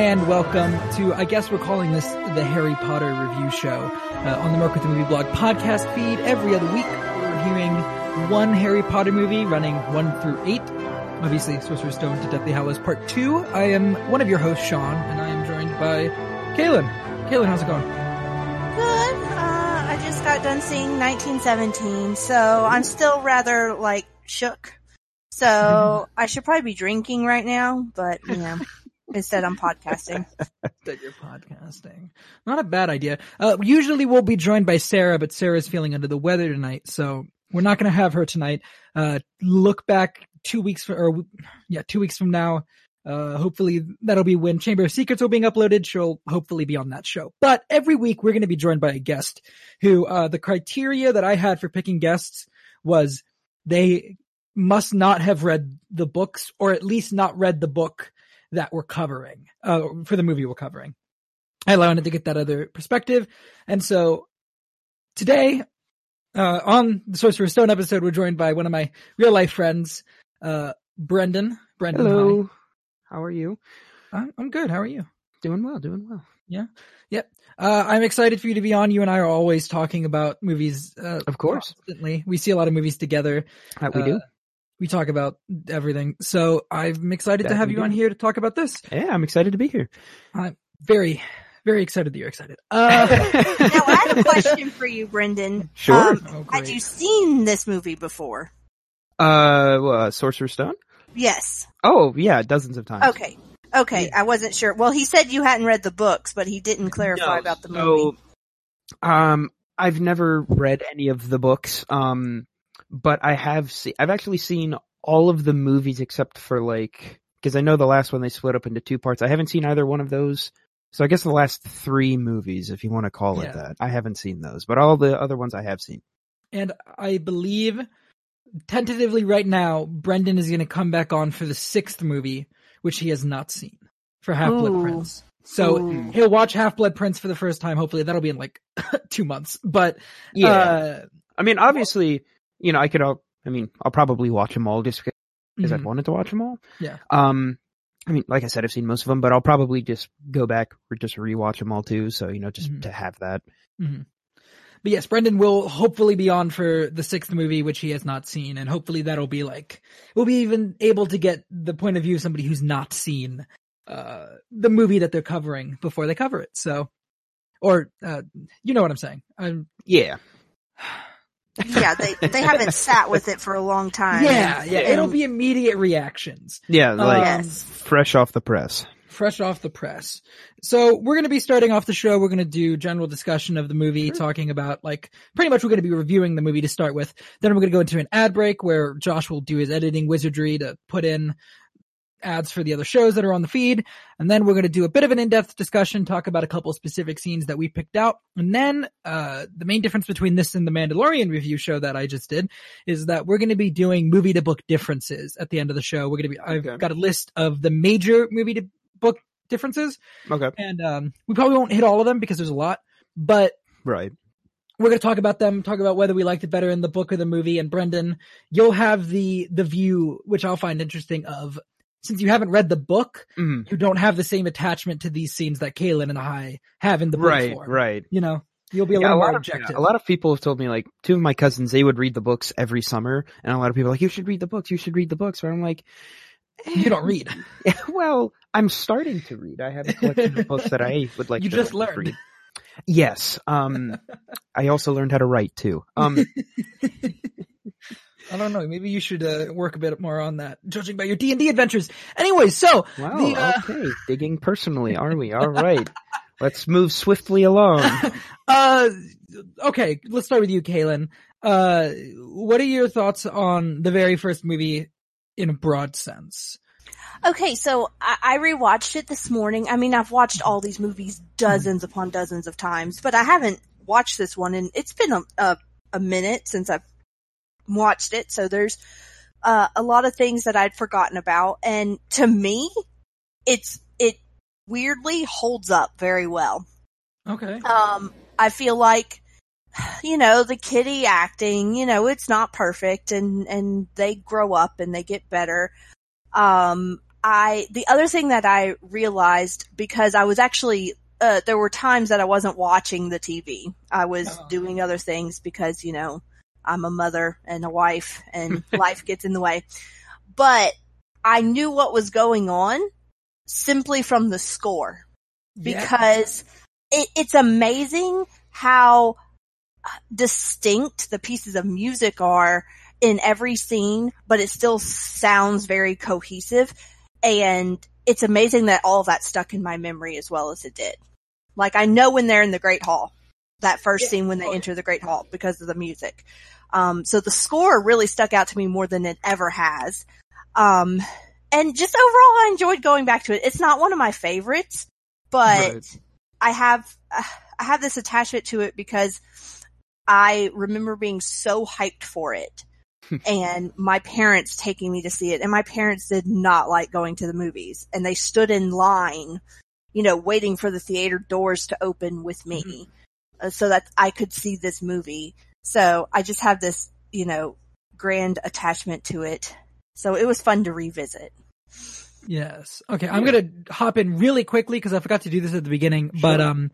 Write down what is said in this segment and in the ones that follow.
and welcome to, I guess we're calling this the Harry Potter review show uh, on the Merc with the Movie Blog podcast feed. Every other week, we're reviewing one Harry Potter movie, running one through eight. Obviously, Sorcerer's Stone to Deathly Hallows Part 2. I am one of your hosts, Sean, and I am joined by Kaylin. Kaylin, how's it going? Good. Uh, I just got done seeing 1917, so I'm still rather, like, shook. So I should probably be drinking right now, but, you know, instead I'm podcasting. that you're podcasting. Not a bad idea. Uh, usually we'll be joined by Sarah, but Sarah's feeling under the weather tonight, so we're not going to have her tonight. Uh, look back two weeks from, or yeah, two weeks from now. Uh, hopefully that'll be when Chamber of Secrets will being uploaded. She'll hopefully be on that show. But every week we're going to be joined by a guest who, uh, the criteria that I had for picking guests was they must not have read the books or at least not read the book that we're covering, uh, for the movie we're covering. I wanted to get that other perspective. And so today, uh, on the Sorcerer's Stone episode, we're joined by one of my real life friends, uh, Brendan. Brendan. Hello. hi. How are you? I'm I'm good. How are you? Doing well, doing well. Yeah. Yep. Uh, I'm excited for you to be on. You and I are always talking about movies. Uh, Of course. Constantly. We see a lot of movies together. That we Uh, do. We talk about everything. So I'm excited to have you on here to talk about this. Yeah, I'm excited to be here. I'm very, very excited that you're excited. Uh, now, I have a question for you, Brendan. Sure. Um, oh, had you seen this movie before? uh, uh, Sorcerer's Stone? Yes. Oh, yeah, dozens of times. Okay. Okay. I wasn't sure. Well, he said you hadn't read the books, but he didn't clarify No, about the so, movie. Um, I've never read any of the books. Um, but I have seen, I've actually seen all of the movies except for like, cause I know the last one they split up into two parts. I haven't seen either one of those. So I guess the last three movies, if you want to call Yeah. it that, I haven't seen those, but all the other ones I have seen. and I believe tentatively right now, Brendan is going to come back on for the sixth movie, which he has not seen for Half Blood Prince. So Ooh. he'll watch Half Blood Prince for the first time. Hopefully that'll be in like two months. But uh, I mean, obviously, you know, I could, all, I mean, I'll probably watch them all just because I've mhm, wanted to watch them all. Yeah. Um, I mean, like I said, I've seen most of them, but I'll probably just go back or just rewatch them all too. So, you know, just Mhm. to have that. mhm. But yes, Brendan will hopefully be on for the sixth movie, which he has not seen, and hopefully that'll be like we'll be even able to get the point of view of somebody who's not seen uh the movie that they're covering before they cover it. So, or uh you know what I'm saying? I'm Yeah. Yeah, they they haven't sat with it for a long time. Yeah, yeah. And- It'll be immediate reactions. Yeah. Like Um, Yes. fresh off the press. Fresh off the press. So we're going to be starting off the show. We're going to do general discussion of the movie, talking about like pretty much we're going to be reviewing the movie to start with. Then we're going to go into an ad break where Josh will do his editing wizardry to put in ads for the other shows that are on the feed. And then we're going to do a bit of an in-depth discussion, talk about a couple specific scenes that we picked out. And then, uh, the main difference between this and the Mandalorian review show that I just did is that we're going to be doing movie to book differences at the end of the show. We're going to be, I've Okay. got a list of the major movie to book differences Okay. and, um, we probably won't hit all of them because there's a lot, but Right. we're going to talk about them, talk about whether we liked it better in the book or the movie. And Brendan, you'll have the, the view, which I'll find interesting of since you haven't read the book, Mhm. you don't have the same attachment to these scenes that Kaylin and I have in the book Right. form. Right. You know, you'll be a Yeah, little a more of objective. yeah, a lot of people have told me like two of my cousins they would read the books every summer, and a lot of people are like you should read the books, you should read the books. But I'm like, you don't read. well, I'm starting to read. I have a collection of books that I would like. You to just learned. read. Yes. Um, I also learned how to write too. Um, I don't know. Maybe you should uh, work a bit more on that, judging by your D and D adventures. Anyway, so wow. the, uh, okay. Digging personally, are we? All right. Let's move swiftly along. uh, okay, let's start with you, Kaylin. Uh, what are your thoughts on the very first movie in a broad sense? Okay, so I, I rewatched it this morning. I mean, I've watched all these movies dozens upon dozens of times, but I haven't watched this one, and it's been a a, a minute since I've watched it. So there's uh, a lot of things that I'd forgotten about, and to me, it's it weirdly holds up very well. Okay. Um, I feel like, you know, the kitty acting, you know, it's not perfect and, and they grow up and they get better. Um, I, the other thing that I realized because I was actually, uh, there were times that I wasn't watching the TV. I was Oh. doing other things because, you know, I'm a mother and a wife and life gets in the way. But I knew what was going on simply from the score Yeah. because it, it's amazing how distinct the pieces of music are in every scene, but it still sounds very cohesive. And it's amazing that all of that stuck in my memory as well as it did. Like I know when they're in the Great Hall, that first Yeah. scene when they Oh, enter the Great Hall because of the music. Um, so the score really stuck out to me more than it ever has. Um, and just overall, I enjoyed going back to it. It's not one of my favorites, but Right. I have I have this attachment to it because I remember being so hyped for it. and my parents taking me to see it and my parents did not like going to the movies and they stood in line, you know, waiting for the theater doors to open with me uh, so that I could see this movie. So I just have this, you know, grand attachment to it. So it was fun to revisit. Yes. Okay, I'm gonna hop in really quickly because I forgot to do this at the beginning. But um,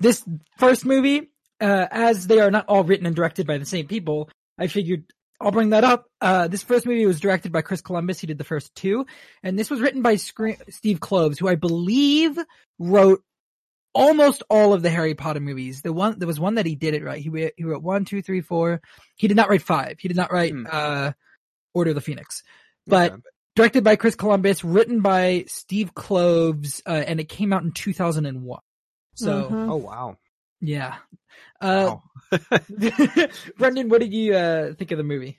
this first movie, uh, as they are not all written and directed by the same people, I figured I'll bring that up. Uh, this first movie was directed by Chris Columbus. He did the first two, and this was written by Scre- Steve Kloves, who I believe wrote almost all of the Harry Potter movies. The one there was one that he did it right. He wrote, he wrote one, two, three, four. He did not write five. He did not write Hmm. uh, Order of the Phoenix. But Okay. directed by Chris Columbus, written by Steve Kloves, uh, and it came out in 2001. So, Mhm. oh wow. yeah. Uh, wow. Brendan, what did you, uh, think of the movie?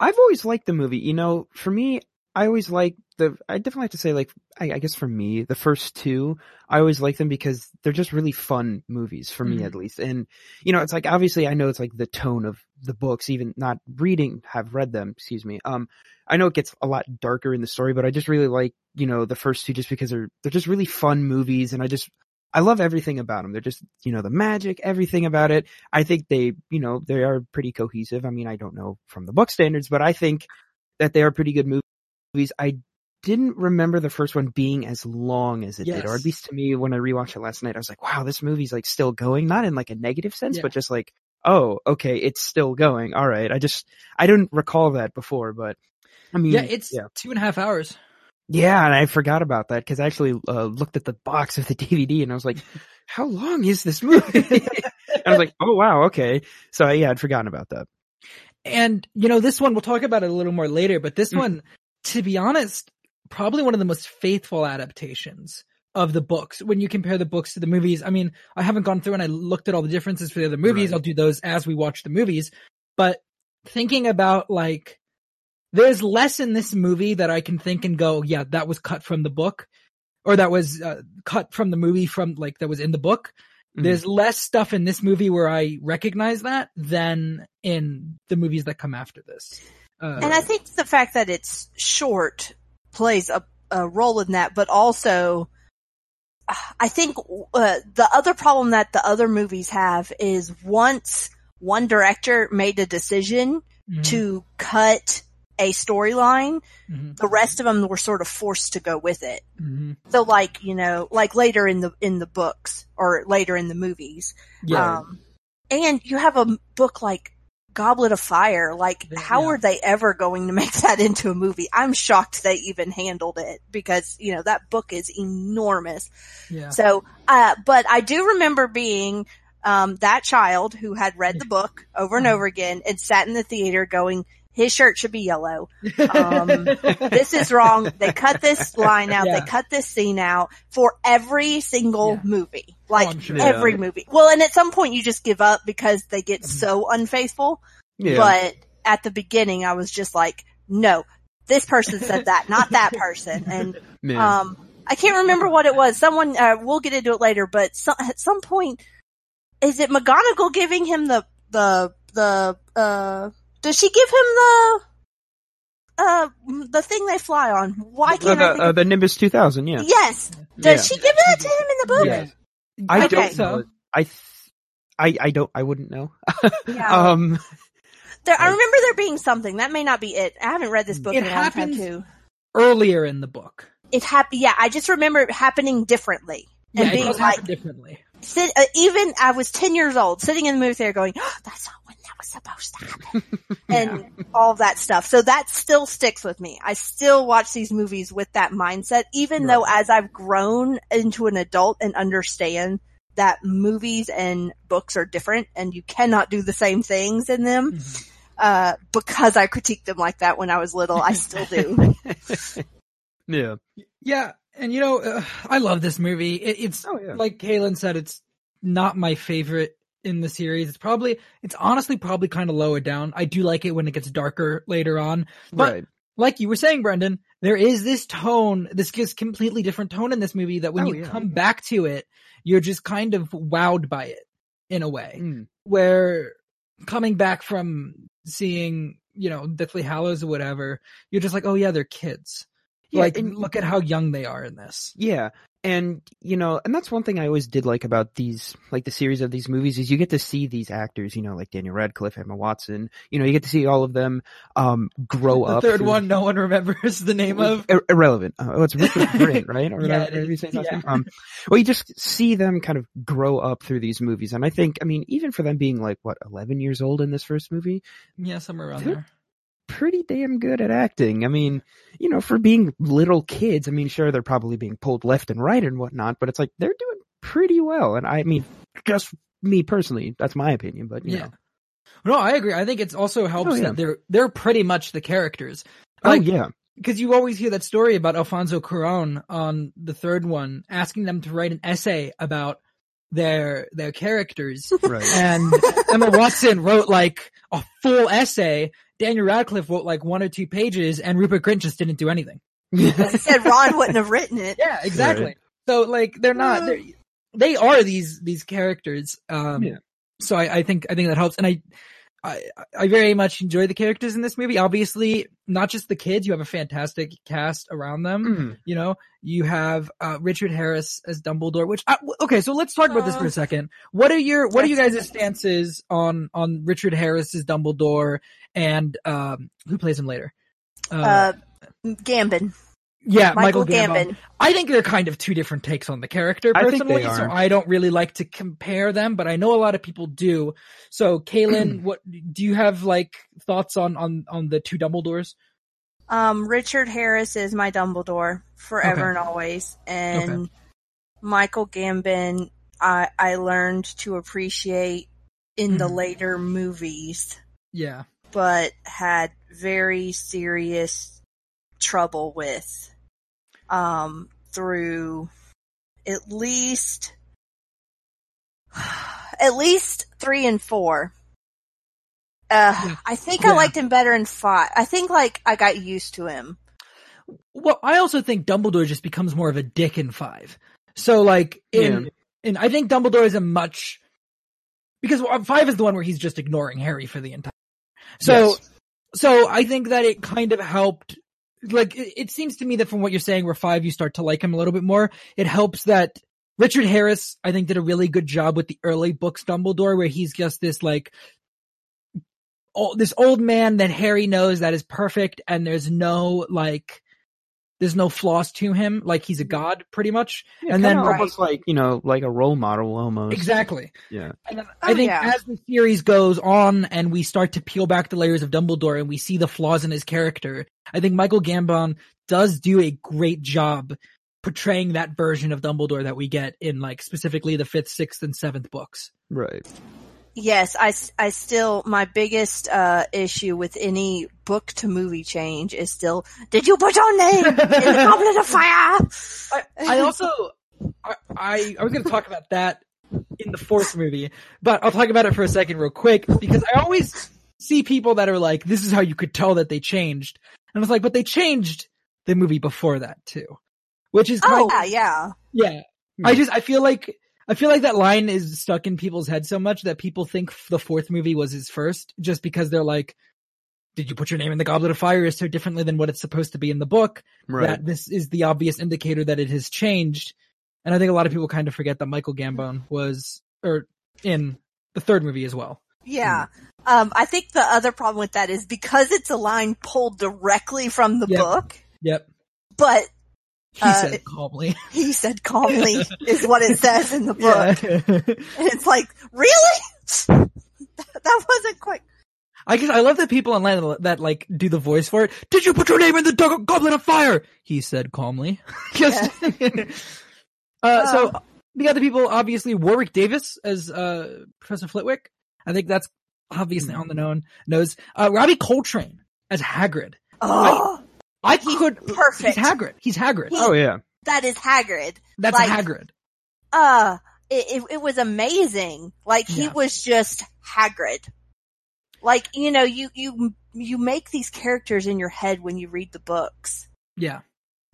I've always liked the movie. You know, for me, I always like the. I definitely have to say, like, I, I guess for me, the first two, I always like them because they're just really fun movies for me, Mhm. at least. And you know, it's like obviously, I know it's like the tone of the books, even not reading, have read them. Excuse me. Um, I know it gets a lot darker in the story, but I just really like you know the first two just because they're they're just really fun movies, and I just. I love everything about them. They're just, you know, the magic, everything about it. I think they, you know, they are pretty cohesive. I mean, I don't know from the book standards, but I think that they are pretty good movies. I didn't remember the first one being as long as it did, or at least to me when I rewatched it last night, I was like, wow, this movie's like still going. Not in like a negative sense, Yeah. but just like, oh, okay, it's still going. All right. I just, I didn't recall that before, but I mean, Yeah, it's yeah. two and a half hours. Yeah, and I forgot about that because I actually uh, looked at the box of the DVD and I was like, "How long is this movie?" and I was like, "Oh wow, okay." So yeah, I'd forgotten about that. And, you know, this one, we'll talk about it a little more later, but this Mm. one, to be honest, probably one of the most faithful adaptations of the books when you compare the books to the movies. I mean, I haven't gone through and I looked at all the differences for the other movies. Right. I'll do those as we watch the movies. But thinking about like, there's less in this movie that I can think and go, yeah, that was cut from the book or that was uh, cut from the movie from like that was in the book. Mhm. There's less stuff in this movie where I recognize that than in the movies that come after this. Uh, And I think the fact that it's short plays a, a role in that, but also I think uh, the other problem that the other movies have is once one director made a decision mhm, to cut a storyline, mhm, the rest of them were sort of forced to go with it. mhm. So like, you know, like later in the, in the books or later in the movies. yeah, Um, and you have a book like Goblet of Fire. Like, Yeah. how are they ever going to make that into a movie? I'm shocked they even handled it because, you know, that book is enormous. yeah, So, uh, but I do remember being, um, that child who had read the book over and Uh-huh. over again and sat in the theater going, his shirt should be yellow. um, This is wrong. They cut this line out. Yeah. They cut this scene out for every single Yeah. movie. Like sure. every movie. Well, and at some point you just give up because they get Mhm. so unfaithful. yeah. But at the beginning I was just like, no, this person said that, not that person. And, yeah. um, I can't remember what it was. Someone, uh, we'll get into it later, but some, at some point, is it McGonagall giving him the, the, the, uh, does she give him the, uh, the thing they fly on? Why can't the, I think uh, of- the Nimbus 2000, yeah. Yes. Yeah. Does she give that to him in the book? Yeah. I Okay. don't know. I, th- I, I don't, I wouldn't know. Yeah. um, There, I remember there being something. That may not be it. I haven't read this book It in a long time happens- too. Earlier in the book, it happened. Yeah, I just remember it happening differently and Yeah, it being does like, happen differently. sit, uh, even I was 10 years old sitting in the movie theater going, oh, that's not when that was supposed to happen. and all that stuff. So that still sticks with me. I still watch these movies with that mindset, even though as I've grown into an adult and understand that movies and books are different and you cannot do the same things in them. Mhm. Uh, because I critiqued them like that when I was little, I still do. yeah. Yeah, and you know, uh, I love this movie. It, it's Oh yeah. like Kaylin said, it's not my favorite in the series. It's probably, it's honestly probably kind of lower down. I do like it when it gets darker later on. But right. like you were saying, Brendan, there is this tone, this gives completely different tone in this movie that when Oh, you yeah. come back to it, you're just kind of wowed by it in a way. Mm. Where coming back from seeing, you know, Deathly Hallows or whatever, you're just like, oh yeah, they're kids. Yeah, like, and- look at how young they are in this. Yeah. And, you know, and that's one thing I always did like about these, like the series of these movies is you get to see these actors, you know, like Daniel Radcliffe, Emma Watson, you know, you get to see all of them, um, grow up. The up. third through- one, no one remembers the name of. Ir- irrelevant. Uh, oh, it's Richard Grant, right? Or Yeah, whatever it you is. say his last Yeah. Um, well, you just see them kind of grow up through these movies. And I think, I mean, even for them being like, what, 11 years old in this first movie, Yeah, somewhere around there. Pretty damn good at acting. I mean, you know, for being little kids, I mean, sure, they're probably being pulled left and right and whatnot, but it's like they're doing pretty well. And I mean, just me personally, that's my opinion, but you Yeah. know. No, I agree. I think it's also helps Oh, yeah. that they're they're pretty much the characters. Oh Like, yeah. because you always hear that story about Alfonso Cuarón on the third one, asking them to write an essay about their their characters, Right. and Emma Watson wrote like a full essay. Daniel Radcliffe wrote like one or two pages, and Rupert Grint just didn't do anything. He said Ron wouldn't have written it. Yeah, exactly. So like they're not they're, they are these these characters. Um Yeah. so I, I think I think that helps and I I I very much enjoy the characters in this movie. Obviously, not just the kids, you have a fantastic cast around them. Mhm. You know, you have uh Richard Harris as Dumbledore, which I, okay, so let's talk about this for a Uh, second. What are your what are you guys' stances on on Richard Harris as Dumbledore and um who plays him later? Uh, Gambon. Yeah, Michael, Michael, Gambon. Gambon. I think they're kind of two different takes on the character I think personally, they so. I don't really like to compare them, but I know a lot of people do. So, Kaylin, what do you have like thoughts on on on the two Dumbledores? Um, Richard Harris is my Dumbledore forever Okay. and always, and Michael Gambon, I I learned to appreciate in the Mhm. later movies, Yeah, but had very serious trouble with, um, through at least at least three and four. Uh, Yeah. I think Yeah. I liked him better in five. I think like I got used to him. well, I also think Dumbledore just becomes more of a dick in five. So, like in Yeah. in I think Dumbledore is a much because five is the one where he's just ignoring Harry for the entire. So Yes. so I think that it kind of helped. Like it, it seems to me that from what you're saying, where five you start to like him a little bit more. It helps that Richard Harris, I think, did a really good job with the early books Dumbledore, where he's just this like, oh, this old man that Harry knows that is perfect, and there's no like, there's no flaws to him. Like he's a mm-hmm. god, pretty much. Yeah, and then- almost like, you know, like a role model almost. Exactly. Yeah. And then Oh, I think yeah. as the series goes on and we start to peel back the layers of Dumbledore and we see the flaws in his character, I think Michael Gambon does do a great job portraying that version of Dumbledore that we get in like specifically the fifth, sixth, and seventh books. Right. Yes, I, I still, my biggest, uh, issue with any book to movie change is still, did you put your name in the goblet of fire? I, I also, I, I, I was going to talk about that in the fourth movie, but I'll talk about it for a second real quick because I always see people that are like, this is how you could tell that they changed. And I was like, but they changed the movie before that too, which is kind Oh, yeah, yeah. Yeah. I just, I feel like, I feel like that line is stuck in people's heads so much that people think the fourth movie was his first just because they're like, did you put your name in the Goblet of Fire is so differently than what it's supposed to be in the book Right. that this is the obvious indicator that it has changed. And I think a lot of people kind of forget that Michael Gambon was, or in the third movie as well. Yeah. Um, I think the other problem with that is because it's a line pulled directly from the Yep. book, Yep. but He Uh, said calmly. He said calmly is what it says in the book. Yeah. And it's like, really? that wasn't quite, I guess I love that people online that like do the voice for it. Did you put your name in the do- goblet of fire? He said calmly. Yes. uh, so the other people, obviously Warwick Davis as uh, Professor Flitwick. I think that's obviously on the known nose. Uh, Robbie Coltrane as Hagrid. oh, I could perfect. He's Hagrid. He's Hagrid. He- Oh yeah. that is Hagrid. That's like- Hagrid. Uh, it, it, it was amazing. Like he Yeah. was just Hagrid. Like, you know, you, you, you make these characters in your head when you read the books. Yeah.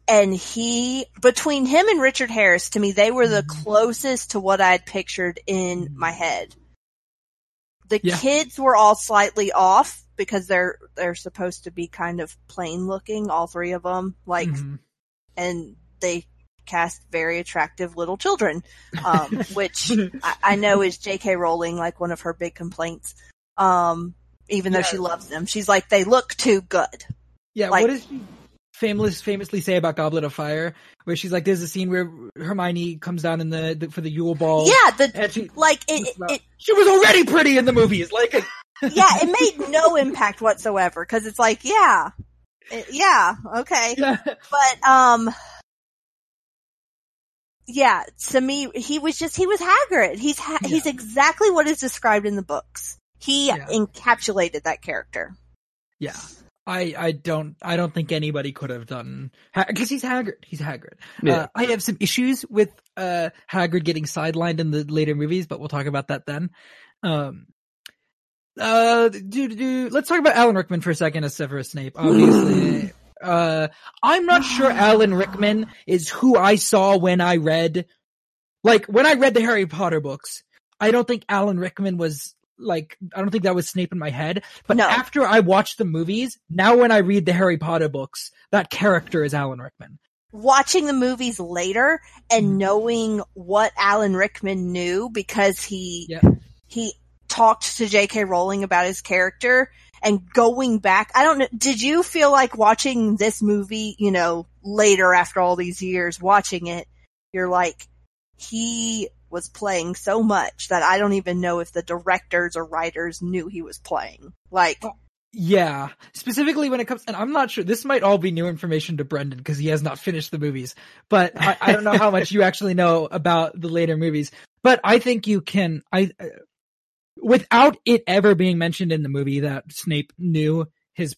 and he between him and Richard Harris to me they were the Mhm. closest to what I'd pictured in Mhm. my head. The Yeah. kids were all slightly off because they're they're supposed to be kind of plain looking all three of them like Mhm. and they cast very attractive little children um which I, I know is J.K. Rowling like one of her big complaints um even though Yeah. she loves them she's like they look too good Yeah, Like- what does she famous, famously say about Goblet of Fire? Where she's like, there's a scene where Hermione comes down in the, the for the Yule Ball. yeah the she, like it, it, it she was already pretty in the movies. Like, yeah, it made no impact whatsoever because it's like, yeah, it- yeah, okay, yeah, but um, yeah, to me, he was just he was Hagrid. He's ha- he's exactly what is described in the books. He Yeah. encapsulated that character. yeah. I, I don't I don't think anybody could have done because he's Hagrid. He's Hagrid. Yeah. Uh, I have some issues with uh Hagrid getting sidelined in the later movies, but we'll talk about that then. Um, uh, do, do, let's talk about Alan Rickman for a second as Severus Snape. Obviously, uh, I'm not sure Alan Rickman is who I saw when I read, like when I read the Harry Potter books. I don't think Alan Rickman was like I don't think that was Snape in my head. But No. after I watched the movies, now when I read the Harry Potter books, that character is Alan Rickman. Watching the movies later and Mhm. knowing what Alan Rickman knew because he Yeah. he talked to J.K. Rowling about his character and going back. I don't know. Did you feel like watching this movie, you know, later after all these years watching it, you're like, he was playing so much that I don't even know if the directors or writers knew he was playing. Like, Yeah, specifically when it comes, and I'm not sure, this might all be new information to Brendan because he has not finished the movies, but I, I don't know how much you actually know about the later movies, but I think you can, I, without it ever being mentioned in the movie that Snape knew his,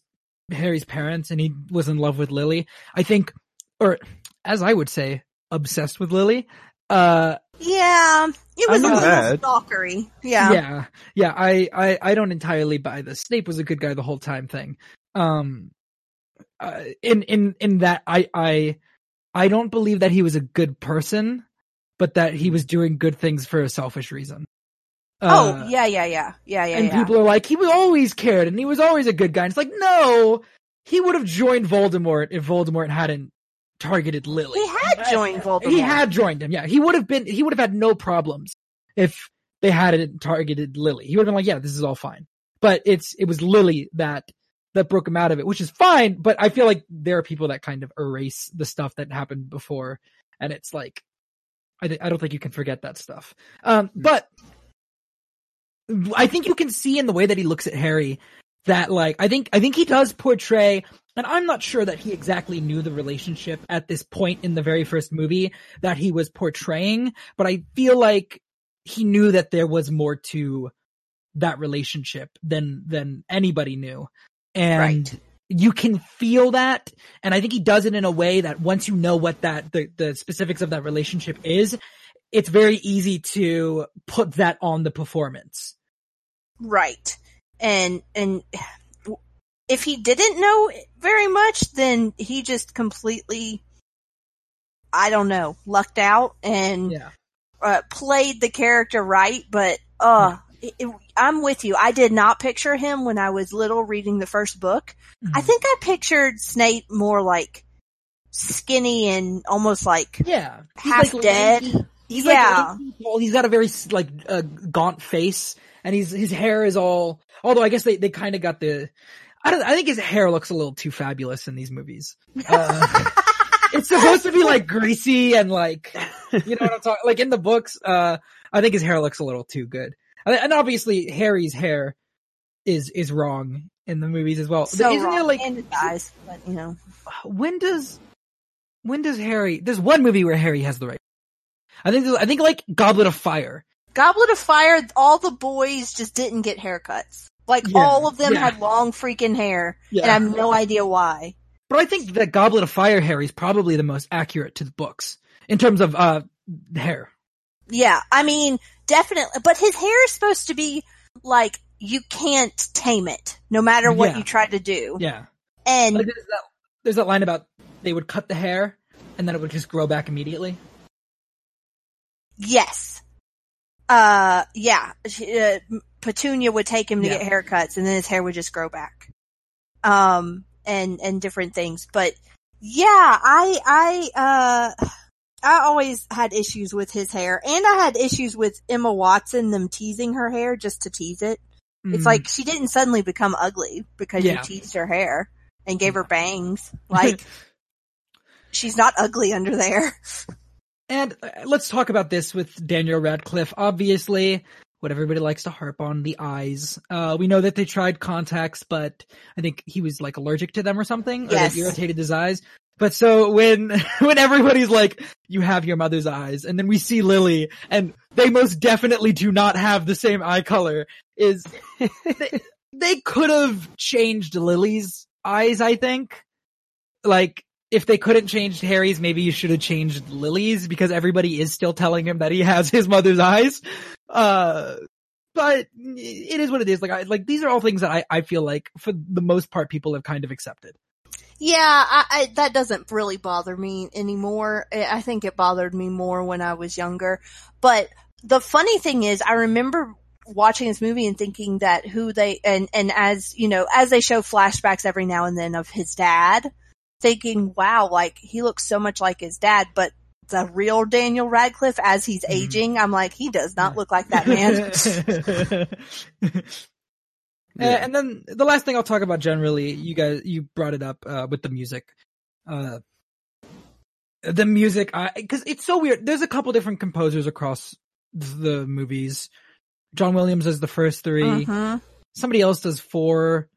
Harry's parents and he was in love with Lily, I think, or as I would say, obsessed with Lily, uh, yeah, it was a little that. stalkery. Yeah. yeah, yeah. I, I, I don't entirely buy the Snape was a good guy the whole time thing. Um, uh, in in in that I I I don't believe that he was a good person, but that he was doing good things for a selfish reason. Oh, Uh, yeah, yeah, yeah. Yeah, yeah, and yeah. people are like, he was always cared and he was always a good guy. And it's like, no, he would have joined Voldemort if Voldemort hadn't targeted Lily. he had joined Voldemort. He had joined him. Yeah, he would have been. He would have had no problems if they hadn't targeted Lily. He would have been like, "Yeah, this is all fine." But it's it was Lily that that broke him out of it, which is fine. But I feel like there are people that kind of erase the stuff that happened before, and it's like, I th- I don't think you can forget that stuff. Um, but I think you can see in the way that he looks at Harry that like I think I think he does portray and I'm not sure that he exactly knew the relationship at this point in the very first movie that he was portraying, but I feel like he knew that there was more to that relationship than than anybody knew. And Right. you can feel that and I think he does it in a way that once you know what that the, the specifics of that relationship is, it's very easy to put that on the performance. Right. And, and if he didn't know very much, then he just completely, I don't know, lucked out and Yeah. uh, played the character right. But, uh, it, it- I'm with you. I did not picture him when I was little reading the first book. I Mhm. think I pictured Snape more like skinny and almost like Yeah, he's half like dead. lanky. He's Yeah. like he's got a very like uh, gaunt face, and he's his hair is all. Although I guess they, they kind of got the. I don't. I think his hair looks a little too fabulous in these movies. Uh, it's supposed to be like greasy and like, you know what I'm talking, like in the books, uh, I think his hair looks a little too good. And obviously Harry's hair is, is wrong in the movies as well. So Isn't wrong. there like, and his eyes, but you know. when does, when does Harry, there's one movie where Harry has the right. I think, I think like Goblet of Fire. Goblet of Fire, all the boys just didn't get haircuts. Like Yeah, all of them yeah. had long freaking hair, Yeah. and I have no idea why. But I think that Goblet of Fire Harry is probably the most accurate to the books in terms of, uh, hair. Yeah, I mean, definitely. But his hair is supposed to be like you can't tame it, no matter what you try to do. Yeah. And Like there's that, there's that line about they would cut the hair and then it would just grow back immediately. yes, uh, yeah, she- uh, Petunia would take him to Yeah. get haircuts, and then his hair would just grow back. Um, and and different things, but yeah, I I uh. I always had issues with his hair, and I had issues with Emma Watson them teasing her hair just to tease it. It's Mm. like she didn't suddenly become ugly because Yeah. you teased her hair and gave her bangs. Like she's not ugly under there. And uh, let's talk about this with Daniel Radcliffe. Obviously, what everybody likes to harp on the eyes. Uh, we know that they tried contacts, but I think he was like allergic to them or something, or Yes. that irritated his eyes. But so when, when everybody's like, you have your mother's eyes, and then we see Lily, and they most definitely do not have the same eye color, is, they, they could have changed Lily's eyes, I think. Like, if they couldn't change Harry's, maybe you should have changed Lily's because everybody is still telling him that he has his mother's eyes. Uh, but it is what it is. Like, I, like these are all things that I, I feel like for the most part people have kind of accepted. Yeah, I, I, that doesn't really bother me anymore. I think it bothered me more when I was younger. But the funny thing is, I remember watching this movie and thinking that who they and and as you know, as they show flashbacks every now and then of his dad, thinking, wow, like he looks so much like his dad, but the real Daniel Radcliffe as he's Mhm. aging, I'm like, he does not look like that man. Uh, and then the last thing I'll talk about generally, you guys, you brought it up, uh, with the music. Uh, the music, cause it's so weird. There's a couple different composers across the movies. John Williams does the first 3 Mhm. Somebody else does four.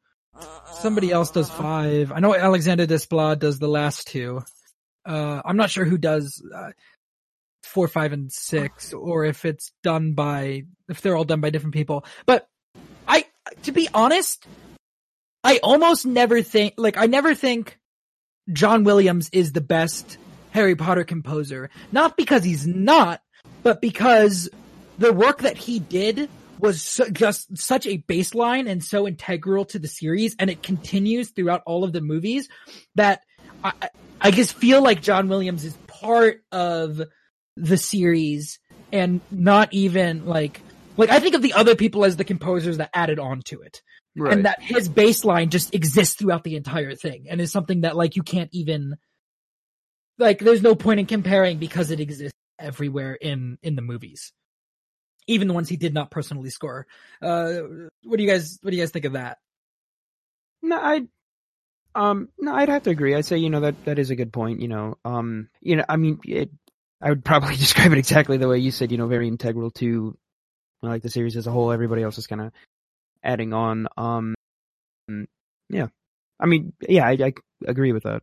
Somebody else does five. I know Alexander Desplat does the last two. Uh, I'm not sure who does, uh, four, five, and six, or if it's done by, if they're all done by different people. But I, to be honest, I almost never think, like, I never think John Williams is the best Harry Potter composer. Not because he's not, but because the work that he did was so, just such a baseline and so integral to the series, and it continues throughout all of the movies that I, I- just feel like John Williams is part of the series and not even like like I think of the other people as the composers that added on to it right. and that his baseline just exists throughout the entire thing and is something that like you can't even like there's no point in comparing because it exists everywhere in in the movies even the ones he did not personally score uh what do you guys what do you guys think of that No, I, um, no, I'd have to agree. I'd say, you know, that, that is a good point, you know, um, you know, I mean, it, I would probably describe it exactly the way you said, you know, very integral to, like, the series as a whole. Everybody else is kind of adding on, um, yeah. I mean, yeah, I, I agree with that.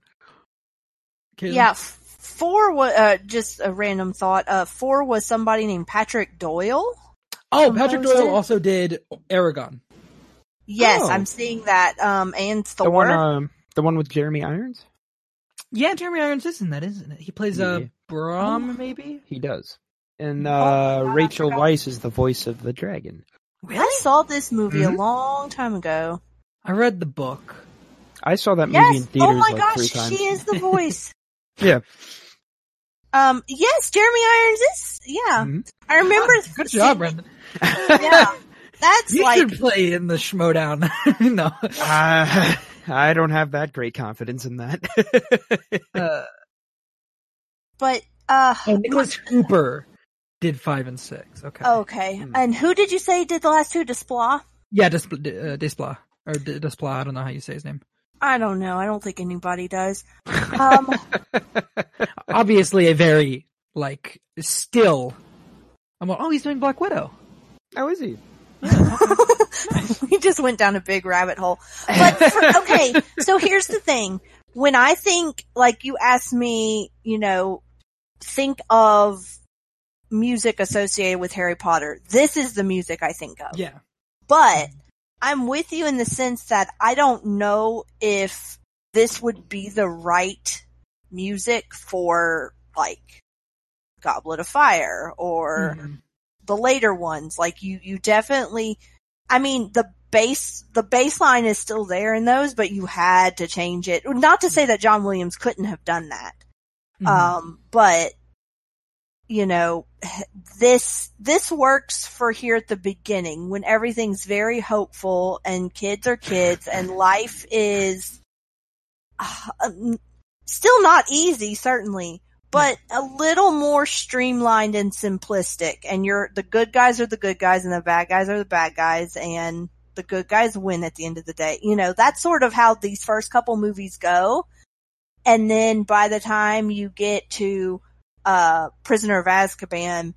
Caitlin? Yeah, f- four was uh, just a random thought. Uh, four was somebody named Patrick Doyle. oh patrick doyle it? also did Eragon Yes, Oh. I'm seeing that. Um, and Thor. The one, um, the one with Jeremy Irons? yeah jeremy irons is in that isn't it he plays uh Yeah. brom Oh. maybe He does. And, Oh, uh, God, Rachel. Weisz is the voice of the dragon. I saw this movie Mhm. a long time ago. i read the book I saw that movie in theaters Oh my like three gosh, times. she is the voice. Yeah. um. Yes, Jeremy Irons is. Yeah, Mhm. I remember. good job brendan Yeah, that's you like. should play in the schmodown no Uh, I don't have that great confidence in that. uh But uh. Oh, Nicholas Hooper did five and six. Okay. Okay. Hmm. And who did you say did the last two? Desplat. Yeah, Des- uh, Desplat. Or D- Desplat, I don't know how you say his name. I don't know. I don't think anybody does. Um, Obviously, a very like still. I'm like, oh, he's doing Black Widow. How is he? we just went down a big rabbit hole. But for, okay, so here's the thing. When I think, like you asked me, you know, think of music associated with Harry Potter. This is the music I think of. Yeah. But I'm with you in the sense that I don't know if this would be the right music for like Goblet of Fire or Mhm. the later ones. Like you, you definitely, I mean, the bass, the bass line is still there in those, but you had to change it. Not to say that John Williams couldn't have done that. Mhm. Um, but you know, this, this works for here at the beginning when everything's very hopeful and kids are kids and life is uh, still not easy, certainly, but a little more streamlined and simplistic. And you're, the good guys are the good guys and the bad guys are the bad guys and the good guys win at the end of the day. You know, that's sort of how these first couple movies go. And then by the time you get to, uh, Prisoner of Azkaban,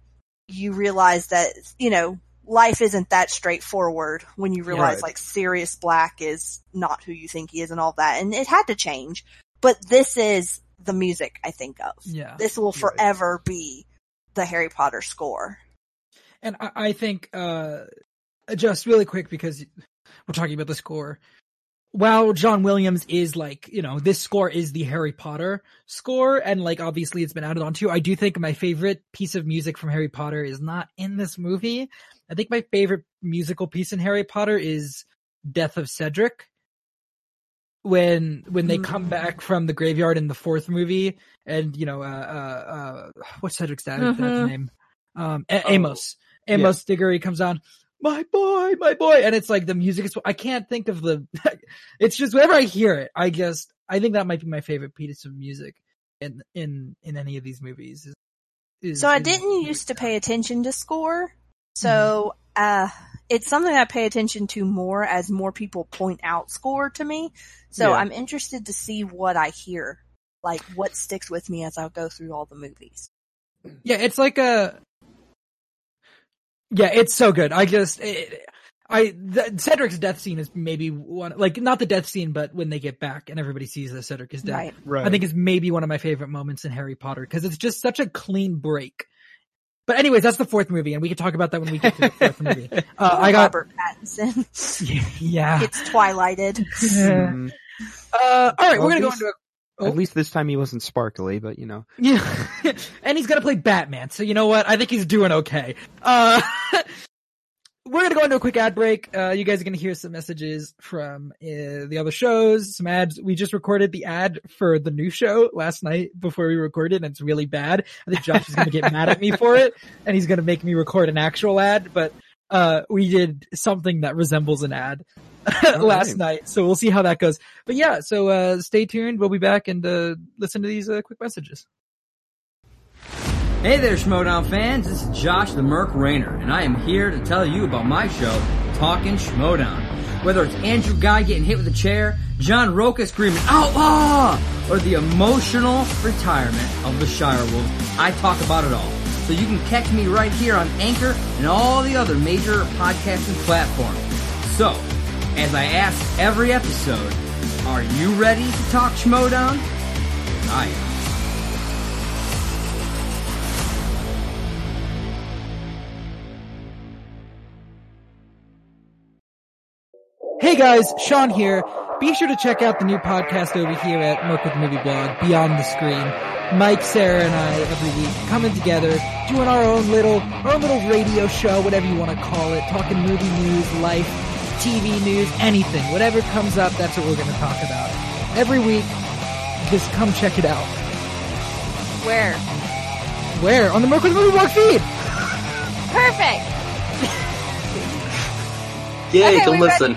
you realize that, you know, life isn't that straightforward when you realize Right. like Sirius Black is not who you think he is and all that. And it had to change. But this is the music I think of. Yeah. This will Right. forever be the Harry Potter score. And I, I think, uh, just really quick because we're talking about the score. While John Williams is like, you know, this score is the Harry Potter score, and like obviously it's been added on onto. I do think my favorite piece of music from Harry Potter is not in this movie. I think my favorite musical piece in Harry Potter is Death of Cedric. When when they come back from the graveyard in the fourth movie, and you know, uh, uh, uh what's Cedric's dad, dad's Mhm. name? Um, Oh. Amos. Amos Diggory comes on, my boy, my boy, and it's like the music is. I can't think of the. it's just whenever I hear it, I just I think that might be my favorite piece of music in in in any of these movies. Is, is- So I didn't used to pay attention to score. So, uh, it's something I pay attention to more as more people point out score to me. So Yeah. I'm interested to see what I hear, like what sticks with me as I go through all the movies. Yeah, it's like a. Yeah, it's so good. I just, it, I the, Cedric's death scene is maybe one, like not the death scene, but when they get back and everybody sees that Cedric is dead. Right. Right. I think is maybe one of my favorite moments in Harry Potter because it's just such a clean break. But anyways, that's the fourth movie, and we can talk about that when we get to the fourth movie. Uh, I got Robert Pattinson yeah. it's twilighted. Mm, Uh, all right, Well, we're gonna go into a Oh. At least this time he wasn't sparkly, but you know. Yeah. and he's gonna play Batman, so you know what? I think he's doing okay. Uh, we're gonna go into a quick ad break. Uh, you guys are gonna hear some messages from uh, the other shows, some ads. We just recorded the ad for the new show last night before we recorded, and it's really bad. I think Josh is gonna get mad at me for it, and he's gonna make me record an actual ad, but uh, we did something that resembles an ad last right. night, so we'll see how that goes. But yeah, so uh, stay tuned. We'll be back and uh, listen to these uh, quick messages. Hey there, Schmodown fans. This is Josh the Merc Rainer, and I am here to tell you about my show, Talking Schmodown. Whether it's Andrew Guy getting hit with a chair, John Rocha screaming "Outlaw!" or the emotional retirement of the Shire Wolf, I talk about it all. So you can catch me right here on Anchor and all the other major podcasting platforms. So, as I ask every episode, are you ready to talk Schmodown? I am. Hey guys, Sean here. Be sure to check out the new podcast over here at Merc with Movie Blog, Beyond the Screen. Mike, Sarah, and I every week coming together, doing our own little, our own little radio show, whatever you want to call it, talking movie news, life, TV news, anything, whatever comes up, that's what we're going to talk about. Every week, just come check it out. Where? Where? On the Merc with the Movie Blog feed. Perfect. Yay Okay, to we listen.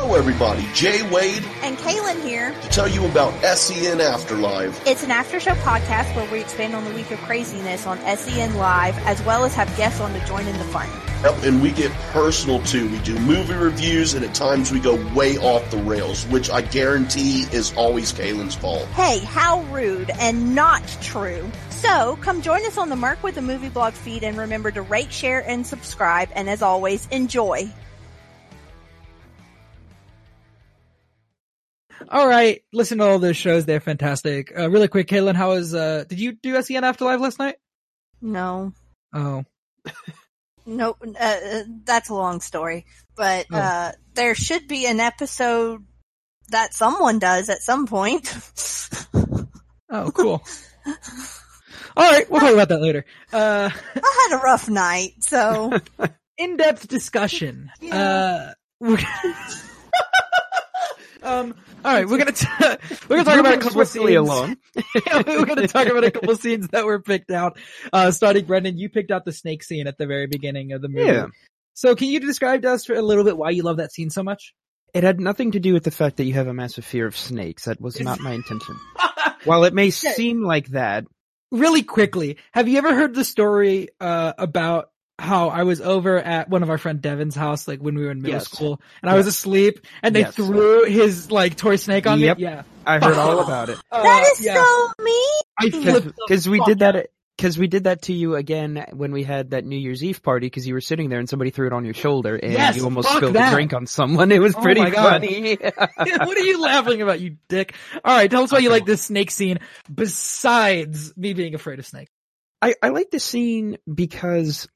Hello everybody, Jay Wade And Kaylin here. to tell you about SEN Afterlife. It's an after show podcast where we expand on the week of craziness on SEN Live, as well as have guests on to join in the fun. Yep, and we get personal too. We do movie reviews and at times we go way off the rails, which I guarantee is always Kaylin's fault. Hey, how rude and not true. So come join us on the Merc with the Movie Blog feed and remember to rate, share, and subscribe. And as always, enjoy. All right, listen to all those shows; they're fantastic. Uh, really quick, Caitlin, how was? Uh, did you do SEN Afterlife last night? No, Oh, no, uh, uh, that's a long story, but, Oh. uh, there should be an episode that someone does at some point. oh, cool. all right, we'll talk about that later. Uh, I had a rough night, so in-depth discussion. Yeah. Uh, um, all right, we're gonna t- we're gonna talk about a couple of scenes. along. We're to talk about a couple scenes that were picked out. Uh, starting Brendan, you picked out the snake scene at the very beginning of the movie. Yeah. So can you describe to us for a little bit why you love that scene so much? It had nothing to do with the fact that you have a massive fear of snakes. That was not my intention. While it may seem like that, really quickly, have you ever heard the story uh, about how I was over at one of our friend Devin's house, like when we were in middle Yes. school, and I was asleep, and they Yes. threw his like toy snake on Yep. me? Yeah, I heard all about it. Uh, that is yeah. so mean. I Because we did out. that, because we did that to you again when we had that New Year's Eve party, because you were sitting there and somebody threw it on your shoulder and Yes, you almost spilled that. a drink on someone. It was Oh pretty funny. what are you laughing about, you dick? All right, tell us why you like this snake scene. Besides me being afraid of snakes. I, I like this scene because,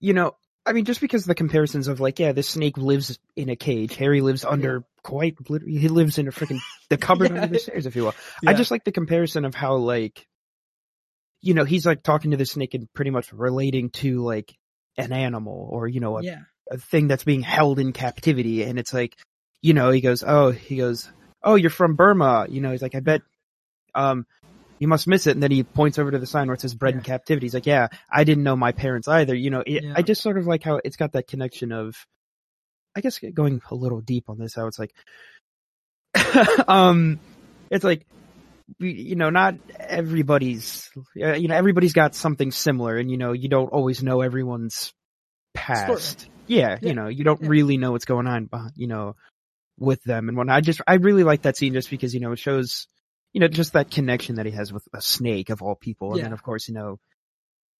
you know, I mean, just because of the comparisons of like, yeah, this snake lives in a cage. Harry lives under quite literally, he lives in a freaking, the cupboard Yeah. under the stairs, if you will. Yeah. I just like the comparison of how like, you know, he's like talking to the snake and pretty much relating to like an animal or, you know, a, yeah. a thing that's being held in captivity. And it's like, you know, he goes, oh, he goes, oh, you're from Burma. You know, he's like, I bet, um, you must miss it. And then he points over to the sign where it says bred in captivity. He's like, yeah, I didn't know my parents either. You know, it, Yeah. I just sort of like how it's got that connection of, I guess going a little deep on this, how it's like, um, it's like, we- you know, not everybody's, uh, you know, everybody's got something similar and, you know, you don't always know everyone's past. Yeah, Yeah. you know, you don't Yeah. really know what's going on, behind, you know, with them and whatnot. I just, I really like that scene just because, you know, it shows, you know, just that connection that he has with a snake of all people. And Yeah. then of course, you know,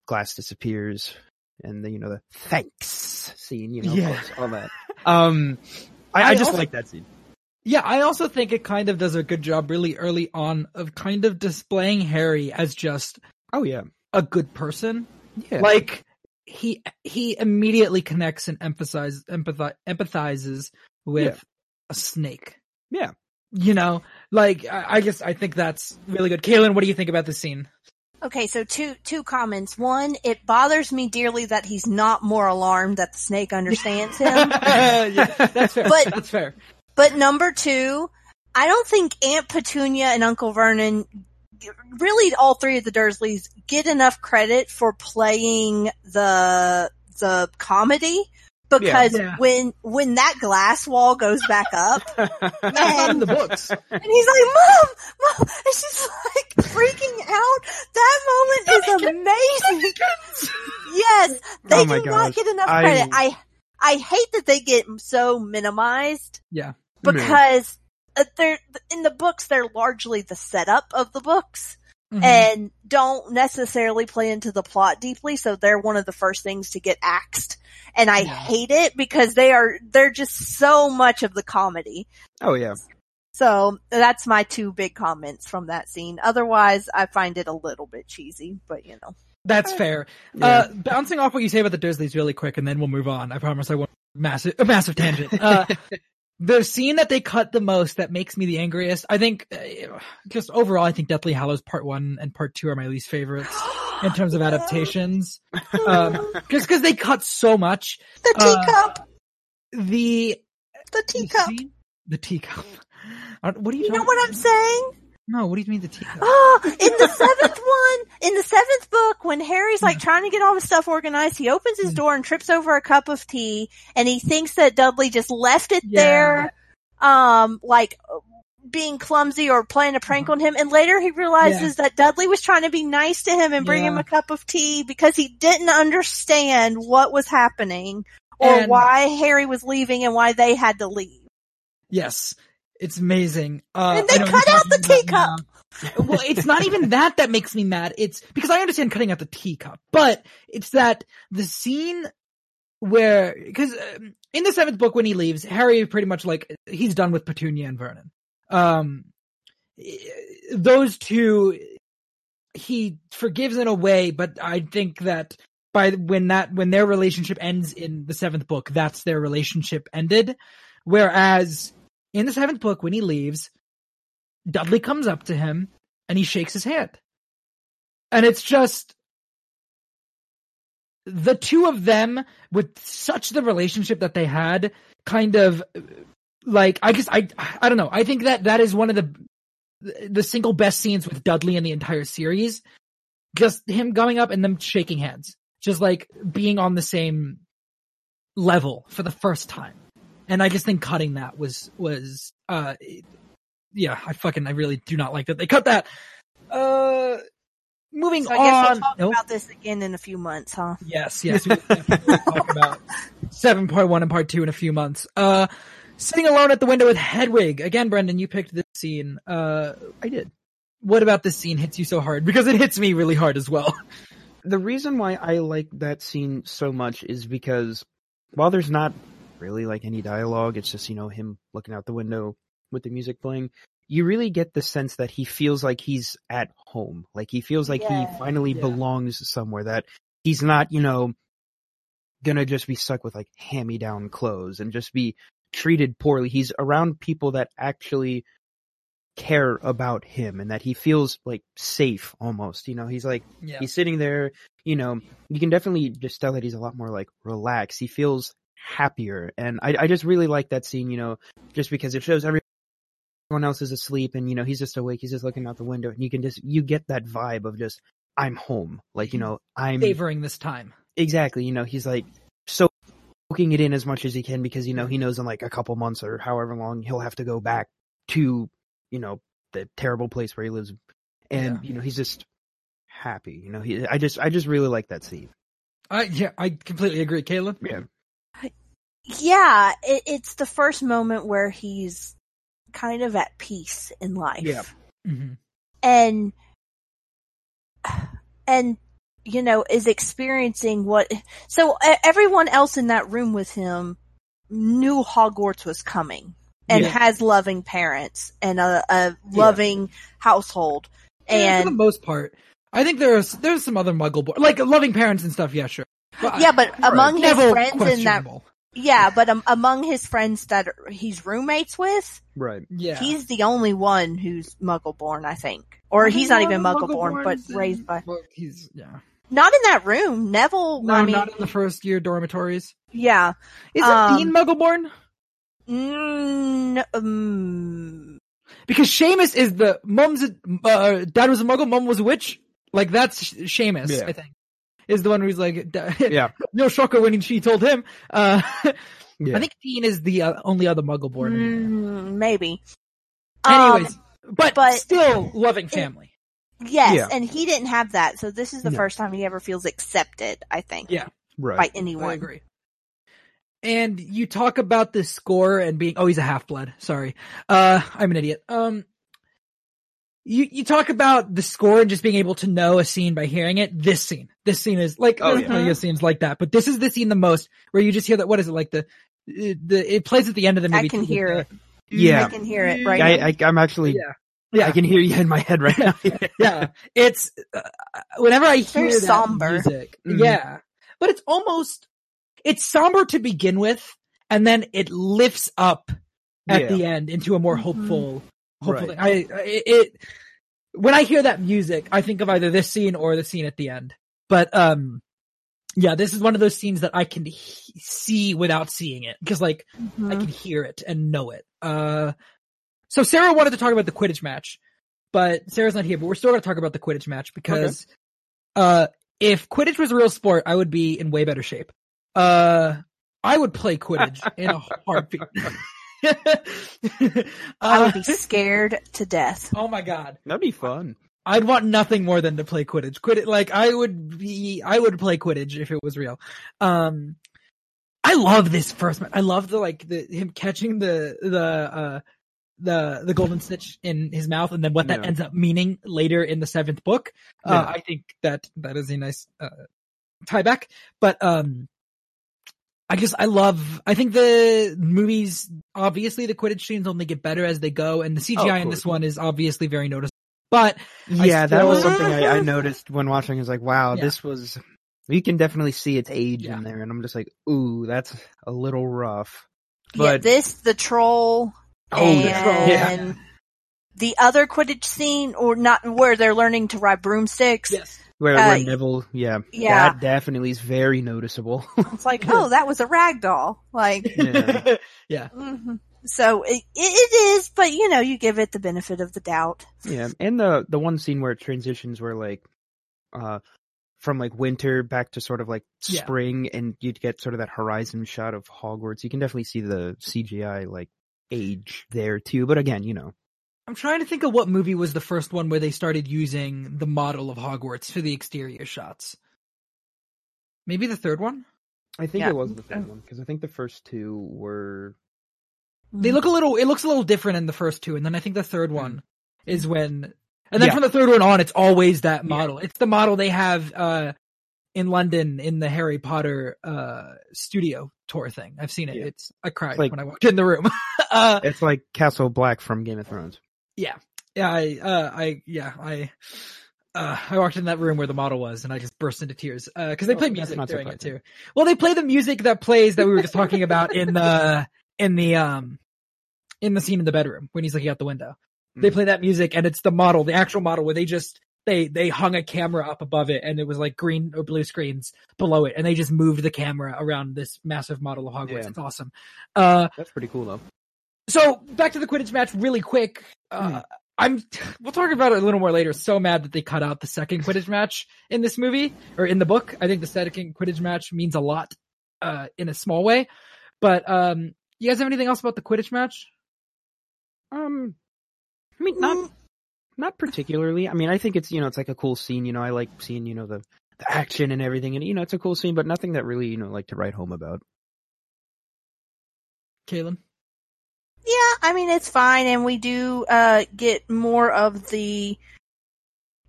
Glass disappears and the, you know, the thanks scene, you know, Yeah. all that. Um, I, I, I just also- like that scene. Yeah, I also think it kind of does a good job really early on of kind of displaying Harry as just Oh yeah. a good person. Yeah. Like he he immediately connects and emphasizes empathize, empathizes with Yeah. a snake. Yeah. You know, like I, guess I think that's really good. Kaylin, what do you think about the scene? Okay, so two two comments. One, it bothers me dearly that he's not more alarmed that the snake understands him. yeah, that's fair. But- that's fair. But number two, I don't think Aunt Petunia and Uncle Vernon, really all three of the Dursleys, get enough credit for playing the the comedy. Because Yeah. when when that glass wall goes back up, That's not in the books. and he's like, "Mom, mom," and she's like freaking out. That moment is amazing. yes, they Oh my do not get enough credit. I I hate that they get so minimized Yeah. because uh, they're in the books. They're largely the setup of the books Mhm. and don't necessarily play into the plot deeply. So they're one of the first things to get axed, and I Yeah. hate it because they are they're just so much of the comedy. Oh yeah. So that's my two big comments from that scene. Otherwise, I find it a little bit cheesy, but you know. That's fair. Yeah. Uh, bouncing off what you say about the Dursleys really quick, and then we'll move on. I promise I won't massive a massive tangent. Uh, the scene that they cut the most that makes me the angriest, I think, uh, just overall, I think Deathly Hallows Part One and Part Two are my least favorites in terms of adaptations. Um, just because they cut so much. The Uh, teacup. The The The teacup. scene- The teacup. Uh, What are you? You know what I'm saying? No, what do you mean the teacup? Oh, in the seventh one, in the seventh book, when Harry's like trying to get all his stuff organized, he opens his Mm. door and trips over a cup of tea, and he thinks that Dudley just left it Yeah. there, um, like being clumsy or playing a prank on him. And later he realizes that Dudley was trying to be nice to him and bring him a cup of tea because he didn't understand what was happening or And- why Harry was leaving and why they had to leave. Yes, it's amazing. Uh, And they cut out the teacup. well, it's not even that that makes me mad. It's because I understand cutting out the teacup, but it's that the scene where because um, in the seventh book when he leaves, Harry pretty much like he's done with Petunia and Vernon. Um, those two he forgives in a way, but I think that by when that when their relationship ends in the seventh book, that's their relationship ended. Whereas in the seventh book, when he leaves, Dudley comes up to him and he shakes his hand. And it's just the two of them with such the relationship that they had kind of like I guess I I don't know. I think that that is one of the the single best scenes with Dudley in the entire series. Just him going up and them shaking hands. Just like being on the same level for the first time. And I just think cutting that was was uh yeah, I fucking I really do not like that they cut that. Uh moving So I guess on. we'll talk Nope. about this again in a few months, huh? Yes, yes. We will talk about 7.1 and part 2 in a few months. Uh, sitting alone at the window with Hedwig. Again, Brendan, you picked this scene. Uh, I did. what about this scene hits you so hard? Because it hits me really hard as well. The reason why I like that scene so much is because while there's not really like any dialogue, it's just, you know, him looking out the window with the music playing. You really get the sense that he feels like he's at home. Like he feels like Yeah. he finally Yeah. belongs somewhere that he's not, you know, gonna just be stuck with like hand-me-down clothes and just be treated poorly. He's around people that actually care about him and that he feels like safe almost. You know, he's like Yeah. he's sitting there, you know, you can definitely just tell that he's a lot more like relaxed. He feels happier. And I, I just really like that scene, you know, just because it shows everyone else is asleep and, you know, he's just awake. He's just looking out the window and you can just, you get that vibe of just, I'm home. Like, you mm-hmm. know, I'm favoring this time. exactly, you know, he's like soaking it in as much as he can because, you know, he knows in like a couple months or however long he'll have to go back to, you know, the terrible place where he lives. And, Yeah. you know, he's just happy. You know, he, I just, I just really like that scene. I, yeah, I completely agree, Caleb. Yeah. Yeah, it, it's the first moment where he's kind of at peace in life. Yeah. mm-hmm. And, and, you know, is experiencing what, so e- everyone else in that room with him knew Hogwarts was coming and Yeah. has loving parents and a, a loving household. And for the most part, I think there's there's some other Muggle boy, like loving parents and stuff. Yeah, sure. But yeah, but among his Neville friends in that, yeah, but um, among his friends that are- he's roommates with, Right. Yeah, He's the only one who's Muggle born, I think. Or he's not even Muggle born, but raised by. Well, he's yeah. Not in that room. Neville, No, I mean, not in the first year dormitories. yeah. Is Um, it Dean Muggleborn? Mm, um, Because Seamus is the mom's uh, dad was a Muggle, mom was a witch. Like that's Sh- Seamus, Yeah. I think, is the one who's like, Yeah. no shocker when she told him. Uh, Yeah. I think Dean is the uh, only other Muggleborn. mm, maybe. Anyways, Um, but, but- still loving family. Yes, Yeah. and he didn't have that, so this is the No. first time he ever feels accepted, I think. Yeah. right. By anyone. I agree. And you talk about the score and being, oh, he's a half blood. Sorry. Uh, I'm an idiot. Um, you, you talk about the score and just being able to know a scene by hearing it. This scene, this scene is like, Oh, there's yeah. plenty of scenes like that, but this is the scene the most where you just hear that, what is it, like the, the, it plays at the end of the movie. I can hear the- it. Yeah. I can hear it right I, I I'm actually, Yeah. Yeah. I can hear you in my head right now. yeah, it's uh, whenever I hear Very that somber. music, Mhm. yeah, but it's almost it's somber to begin with, and then it lifts up at Yeah. the end into a more hopeful, hopeful. Right. I I- it, it when I hear that music, I think of either this scene or the scene at the end. But um, Yeah, this is one of those scenes that I can he- see without seeing it because like I Mhm. can hear it and know it. Uh, so Sarah wanted to talk about the Quidditch match, but Sarah's not here. But we're still going to talk about the Quidditch match because, uh, if Quidditch was a real sport, I would be in way better shape. Uh, I would play Quidditch in a heartbeat. I Uh, would be scared to death. oh my god. That'd be fun. I'd want nothing more than to play Quidditch. Quidditch, like I would be, I would play Quidditch if it was real. Um, I love this first match. I love the like the him catching the the uh the the golden snitch in his mouth and then what that Yeah. ends up meaning later in the seventh book. Uh, Yeah. I think that that is a nice uh tie back. But um, I just I love. I think the movies obviously the Quidditch scenes only get better as they go, and the CGI in this one is obviously very noticeable. But Yeah, that was something I, I noticed when watching. I was like, wow, Yeah. this was. You can definitely see its age Yeah. in there, and I'm just like, ooh, that's a little rough. yeah, But this, the troll, oh, and. Yeah. the other Quidditch scene, or not, where they're learning to ride broomsticks. yes, Where, Uh, where Neville, yeah, yeah. that definitely is very noticeable. It's like, oh, that was a rag doll. Like, yeah. yeah. mhm. so it, it is, but you know, you give it the benefit of the doubt. Yeah, and the the one scene where it transitions where like uh from like winter back to sort of like Yeah. spring and you'd get sort of that horizon shot of Hogwarts. You can definitely see the CGI like age there too. But again, you know. I'm trying to think of what movie was the first one where they started using the model of Hogwarts for the exterior shots. Maybe the third one. I think Yeah. it was the third one because I think the first two were They look a little. It looks a little different in the first two, and then I think the third one is when. And then Hmm. Yeah. from the third one on, it's always that Yeah. model. It's the model they have uh in London in the Harry Potter uh studio tour thing. I've seen it. Yeah. It's I cried It's like- when I walked in the room. uh it's like Castle Black from Game of Thrones. yeah. Yeah, I uh I yeah, I uh I walked in that room where the model was and I just burst into tears. Uh cuz they Oh, play music not during it too. Well, they play the music that plays that we were just talking about in the in the um in the scene in the bedroom when he's looking out the window. They Mm. play that music and it's the model, the actual model where they just they they hung a camera up above it and it was like green or blue screens below it and they just moved the camera around this massive model of Hogwarts. Yeah. It's awesome. Uh That's pretty cool though. so back to the Quidditch match really quick. Uh, I'm, we'll talk about it a little more later. So mad that they cut out the second Quidditch match in this movie or in the book. I think the second Quidditch match means a lot, uh, in a small way. But, um, you guys have anything else about the Quidditch match? Um, I mean, not not particularly. I mean, I think it's you know it's like a cool scene. You know, I like seeing you know the the action and everything, and you know it's a cool scene, but nothing that really you know like to write home about. Kaylin? Yeah, I mean it's fine, and we do uh get more of the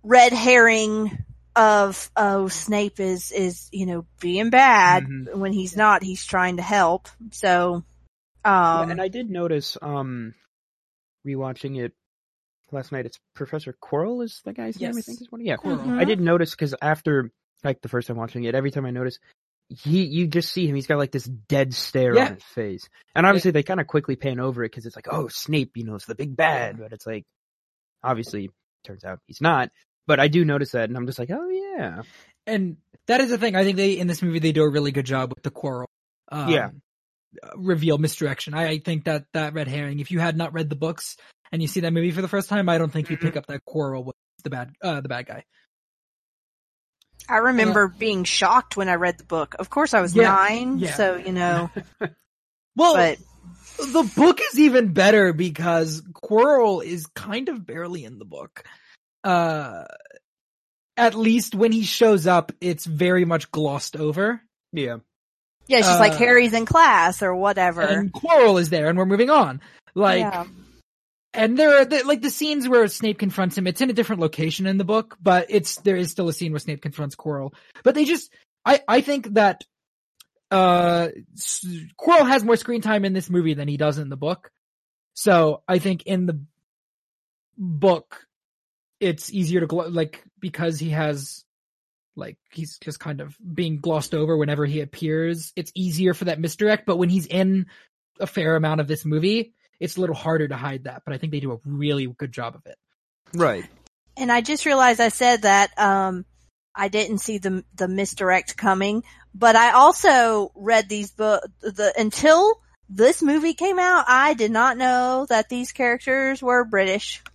red herring of oh Snape is is you know being bad Mhm. when he's not. He's trying to help. So, Yeah, um, and I did notice, um, rewatching it last night. It's Professor Quirrell is the guy's name. I think is one. Of yeah, Quirrell. Mhm. I did notice because after like the first time watching it, every time I notice, he you just see him. He's got like this dead stare Yeah. on his face, and obviously they kind of quickly pan over it because it's like, oh, Snape, you know, it's the big bad, but it's like, obviously, turns out he's not. But I do notice that, and I'm just like, oh yeah, And that is the thing. I think they, in this movie, they do a really good job with the Quirrell. Um, Yeah. uh, Reveal misdirection. I, I think that that red herring, if you had not read the books and you see that movie for the first time, I don't think you Mm-hmm. pick up that Quirrell with the bad, uh, the bad guy. I remember being shocked when I read the book. Of course, I was Yeah, nine, yeah. so you know, Well, but the book is even better because Quirrell is kind of barely in the book. Uh, at least when he shows up, it's very much glossed over. yeah, yeah, she's just like Uh, Harry's in class or whatever. And Quirrell is there, and we're moving on. Like, yeah. And there are like the scenes where Snape confronts him. It's in a different location in the book, but it's there is still a scene where Snape confronts Quirrell. But they just, I I think that uh Quirrell has more screen time in this movie than he does in the book. So I think in the book, it's easier to glo- like because he has like he's just kind of being glossed over whenever he appears. It's easier for that misdirect, but when he's in a fair amount of this movie, it's a little harder to hide that. But I think they do a really good job of it. right. And I just realized I said that, um, I didn't see the the misdirect coming, but I also read these book the until this movie came out, I did not know that these characters were British.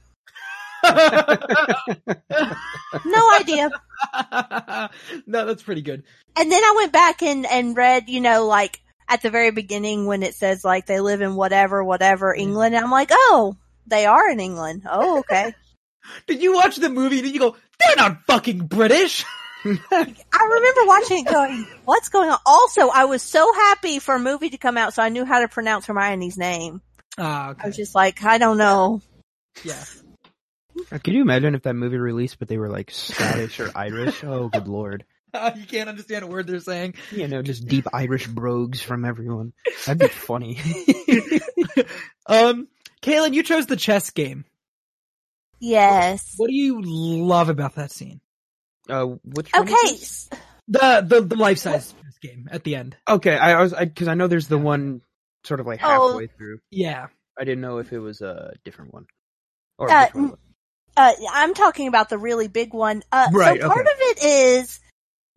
No idea. no, that's pretty good. And then I went back and, and read, you know, like at the very beginning when it says like they live in whatever, whatever England. And I'm like, oh, they are in England. Oh, okay. Did you watch the movie? Did you go? They're not fucking British. I remember watching it going, what's going on? Also, I was so happy for a movie to come out so I knew how to pronounce Hermione's name. Ah, I was just like, I don't know. Yeah. Could you imagine if that movie released, but they were like Scottish or Irish? Oh, good lord! you can't understand a word they're saying. You know, just deep Irish brogues from everyone. That'd be funny. um, Kaylin, you chose the chess game. Yes. What do you love about that scene? uh, which Okay. this? The the, the life size chess game at the end. Okay, I, I was because I, know there's the one sort of like Oh. halfway through. Yeah. I didn't know if it was a different one. Or Uh, which one. Uh, I'm talking about the really big one. Uh, Right, so part okay. of it is,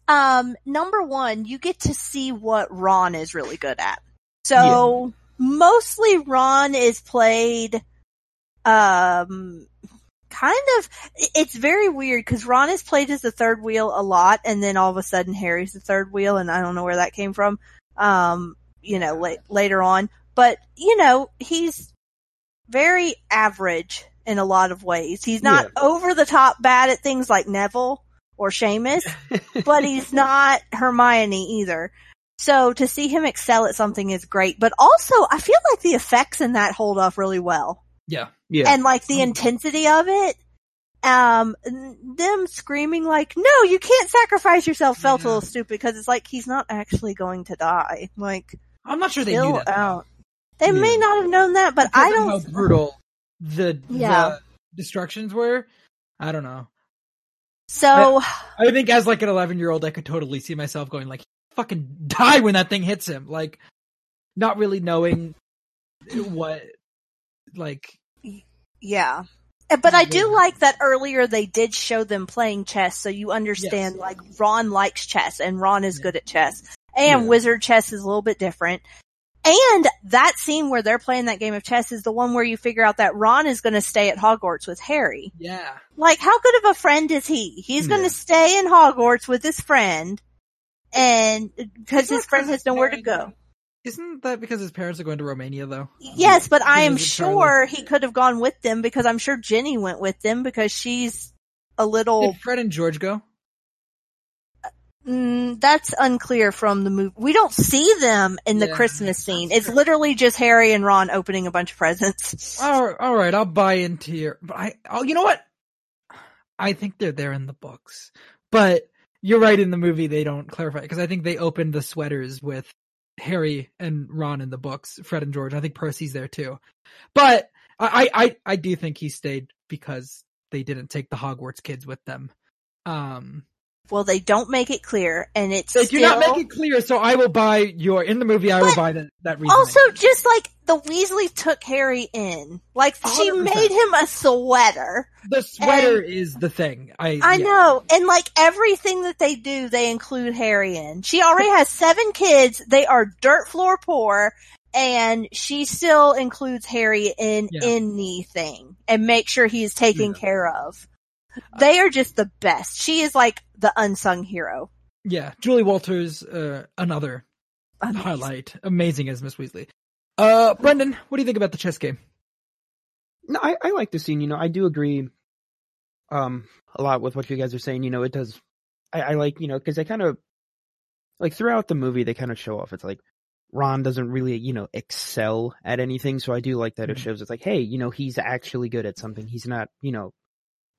um, number one, you get to see what Ron is really good at. So mostly Ron is played, um, kind of, it's very weird because Ron is played as the third wheel a lot and then all of a sudden Harry's the third wheel and I don't know where that came from. Um, you know, la- later on, but you know, he's very average in a lot of ways. He's not over the top bad at things like Neville or Seamus, but he's not Hermione either. So to see him excel at something is great, but also I feel like the effects in that hold up really well. Yeah. Yeah, And like the intensity of it, um, them screaming like, no, you can't sacrifice yourself felt a little stupid because it's like he's not actually going to die. Like, I'm not sure they knew that. out. They may not have known that, but Because I don't. how brutal the Yeah. the destructions were. I don't know. So, I think as like an 11 year old, I could totally see myself going like, fucking die when that thing hits him. Like, not really knowing what, like, Yeah. But I do like that earlier they did show them playing chess, so you understand Yes. like Ron likes chess and Ron is good at chess. And Yeah. wizard chess is a little bit different. And that scene where they're playing that game of chess is the one where you figure out that Ron is going to stay at Hogwarts with Harry. yeah. Like, how good of a friend is he? He's going Yeah. to stay in Hogwarts with his friend, and because his friend has nowhere to go. Isn't that because his parents are going to Romania though? Yes, but I am sure he could have gone with them because I'm sure Ginny went with them because she's a little. Did Fred and George go? Mm, that's unclear from the movie. We don't see them in the Yeah. Christmas scene. It's literally just Harry and Ron opening a bunch of presents. All all right, I'll buy into your. But I, oh, you know what? I think they're there in the books, but you're right. In the movie, they don't clarify because I think they opened the sweaters with Harry and Ron in the books. Fred and George. I think Percy's there too, but I, I, I, I do think he stayed because they didn't take the Hogwarts kids with them. Um, Well, they don't make it clear, and it's they do not make it clear, so I will buy your in the movie. I will buy that that reason. Also, just like the Weasley took Harry in, like she 100%. made him a sweater. the sweater is the thing. I, I yeah. know, and like everything that they do, they include Harry in. She already has seven kids. They are dirt floor poor, and she still includes Harry in Yeah. anything and make sure he's taken Yeah. care of. They are just the best. She is like the unsung hero. Yeah, Julie Walters, uh, another Amazing. highlight. Amazing as Miss Weasley. Uh, Brendan, what do you think about the chess game? No, I, I like the scene. You know, I do agree, um, a lot with what you guys are saying. You know, it does. I, I like, you know, because they kind of like throughout the movie they kind of show off. It's like Ron doesn't really, you know, excel at anything. So I do like that it Mhm. shows. It's like, hey, you know, he's actually good at something. He's not, you know,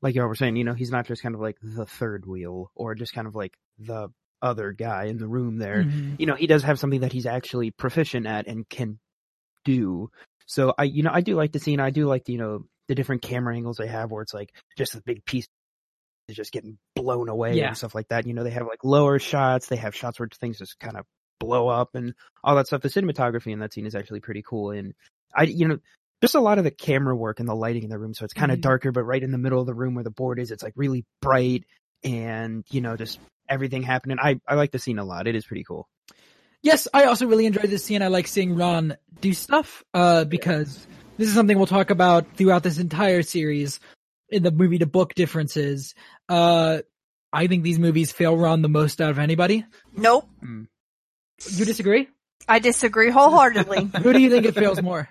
like y'all were saying, you know, he's not just kind of like the third wheel or just kind of like the other guy in the room there mm-hmm. you know, he does have something that he's actually proficient at and can do. So I, you know, I do like the scene. I do like, the, you know, the different camera angles they have where it's like just a big piece is just getting blown away Yeah. and stuff like that. You know, they have like lower shots. They have shots where things just kind of blow up and all that stuff. The cinematography in that scene is actually pretty cool. And I, you know, just a lot of the camera work and the lighting in the room. So it's kind of Mhm. darker, but right in the middle of the room where the board is, it's like really bright and you know just everything happening. I I like the scene a lot. It is pretty cool. Yes, I also really enjoyed this scene. I like seeing Ron do stuff, uh, because this is something we'll talk about throughout this entire series in the movie to book differences. Uh, I think these movies fail Ron the most out of anybody. Nope. You disagree? I disagree wholeheartedly. Who do you think it fails more?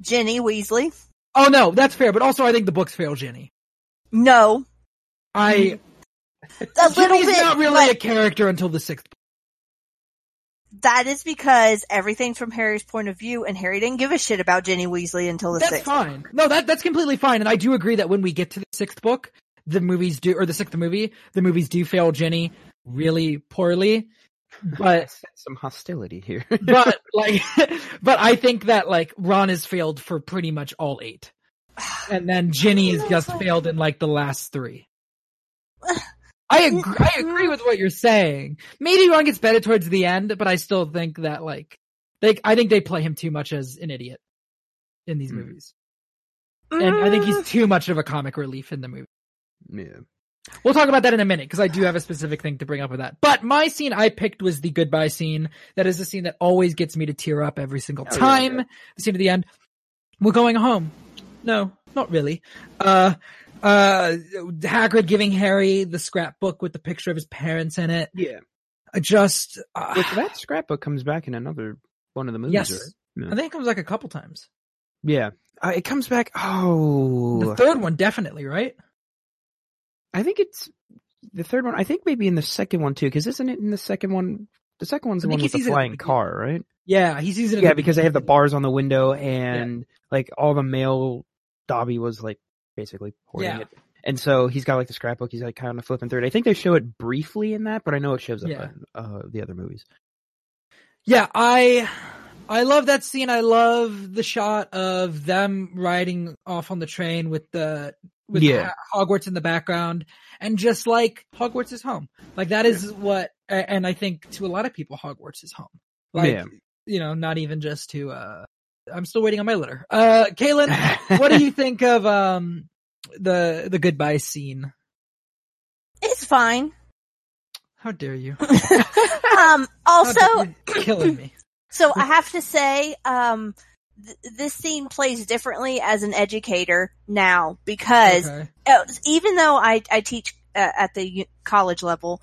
Ginny Weasley. Oh no, that's fair, but also I think the books fail Ginny. No. I, A little bit. not really but a character until the sixth. that is because everything's from Harry's point of view and Harry didn't give a shit about Ginny Weasley until the That's sixth. fine. No, that, that's completely fine. And I do agree that when we get to the sixth book, the movies do, or the sixth movie, the movies do fail Ginny really poorly. But Some hostility here. but like, but I think that like Ron has failed for pretty much all eight, and then Ginny has just failed in like the last three. I agree. I agree with what you're saying. Maybe Ron gets better towards the end, but I still think that like, they, I think they play him too much as an idiot in these Hmm. movies, and I think Mm, he's too much of a comic relief in the movie. yeah. We'll talk about that in a minute because I do have a specific thing to bring up with that. But my scene I picked was the goodbye scene. That is the scene that always gets me to tear up every single Oh, time. yeah. The scene at the end. We're going home. No, not really. Uh, uh, Hagrid giving Harry the scrapbook with the picture of his parents in it. Yeah. I just, uh, Which that scrapbook comes back in another one of the movies. Yes. right? I think it comes like a couple times. Yeah. Uh, it comes back. Oh, The third one definitely, right? I think it's the third one. I think maybe in the second one too, because isn't it in the second one? The second one's the one with the sees it flying car, right? Yeah, he sees it. Yeah, the because they have the bars on the window and like all the mail Dobby was like basically hoarding Yeah. it. And so he's got like the scrapbook. He's like kind of flipping through it. I think they show it briefly in that, but I know it shows up Yeah. in uh, the other movies. Yeah, I I love that scene. I love the shot of them riding off on the train with the with Yeah. Hogwarts in the background and just like Hogwarts is home. Like that is what and I think to a lot of people Hogwarts is home. Like Yeah. you know, not even just to uh I'm still waiting on my letter. Uh Kaylin, what do you think of um the the goodbye scene? It's fine. How dare you? um, also, dare- you're killing me. so I have to say, um, th- this scene plays differently as an educator now because Okay. uh, even though I, I teach uh, at the college level,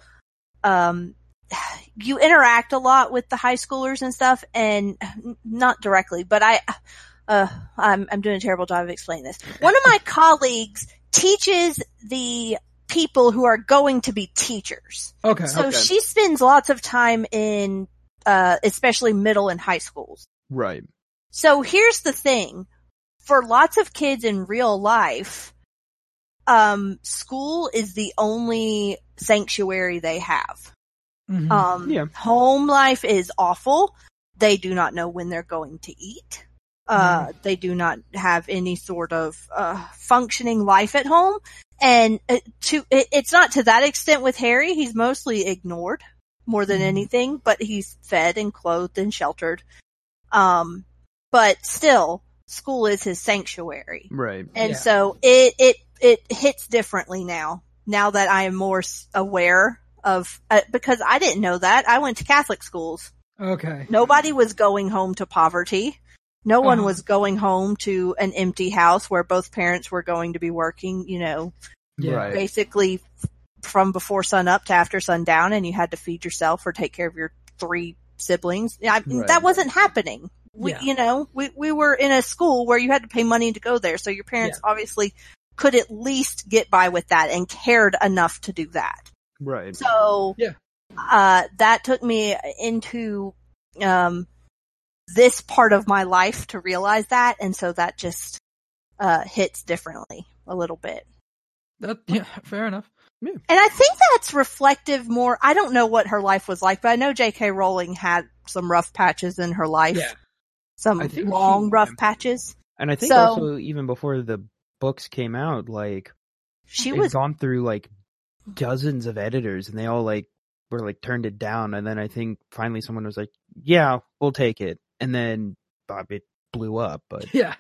um, you interact a lot with the high schoolers and stuff, and not directly, but I, uh, I'm I'm doing a terrible job of explaining this. One of my colleagues teaches the people who are going to be teachers. Okay. So Okay. she spends lots of time in, uh, especially middle and high schools. right. So here's the thing. For lots of kids in real life, um, school is the only sanctuary they have. Mhm. Um, Yeah. home life is awful. They do not know when they're going to eat. Uh, they do not have any sort of, uh, functioning life at home. And uh, to, it, it's not to that extent with Harry. He's mostly ignored more than Mhm. anything, but he's fed and clothed and sheltered. Um, but still, school is his sanctuary. Right. And Yeah. so it, it, it hits differently now, now that I am more aware of, uh, because I didn't know that. I went to Catholic schools. Okay. Nobody was going home to poverty. No one Uh-huh. was going home to an empty house where both parents were going to be working, you know, Yeah. Right. basically from before sun up to after sundown and you had to feed yourself or take care of your three siblings. I, Right. That wasn't happening. We, Yeah. you know, we, we were in a school where you had to pay money to go there. So your parents obviously could at least get by with that and cared enough to do that. Right. So, Yeah. uh, that took me into, um, this part of my life to realize that. And so that just, uh, hits differently a little bit. That yeah, fair enough. And I think that's reflective more. I don't know what her life was like, but I know J.K. Rowling had some rough patches in her life. Yeah. Some long, she- rough patches. And I think So- also even before the books came out, like She it was, gone through like dozens of editors, and they all like were like turned it down. And then I think finally someone was like, "Yeah, we'll take it." And then Bob, it blew up. But Yeah.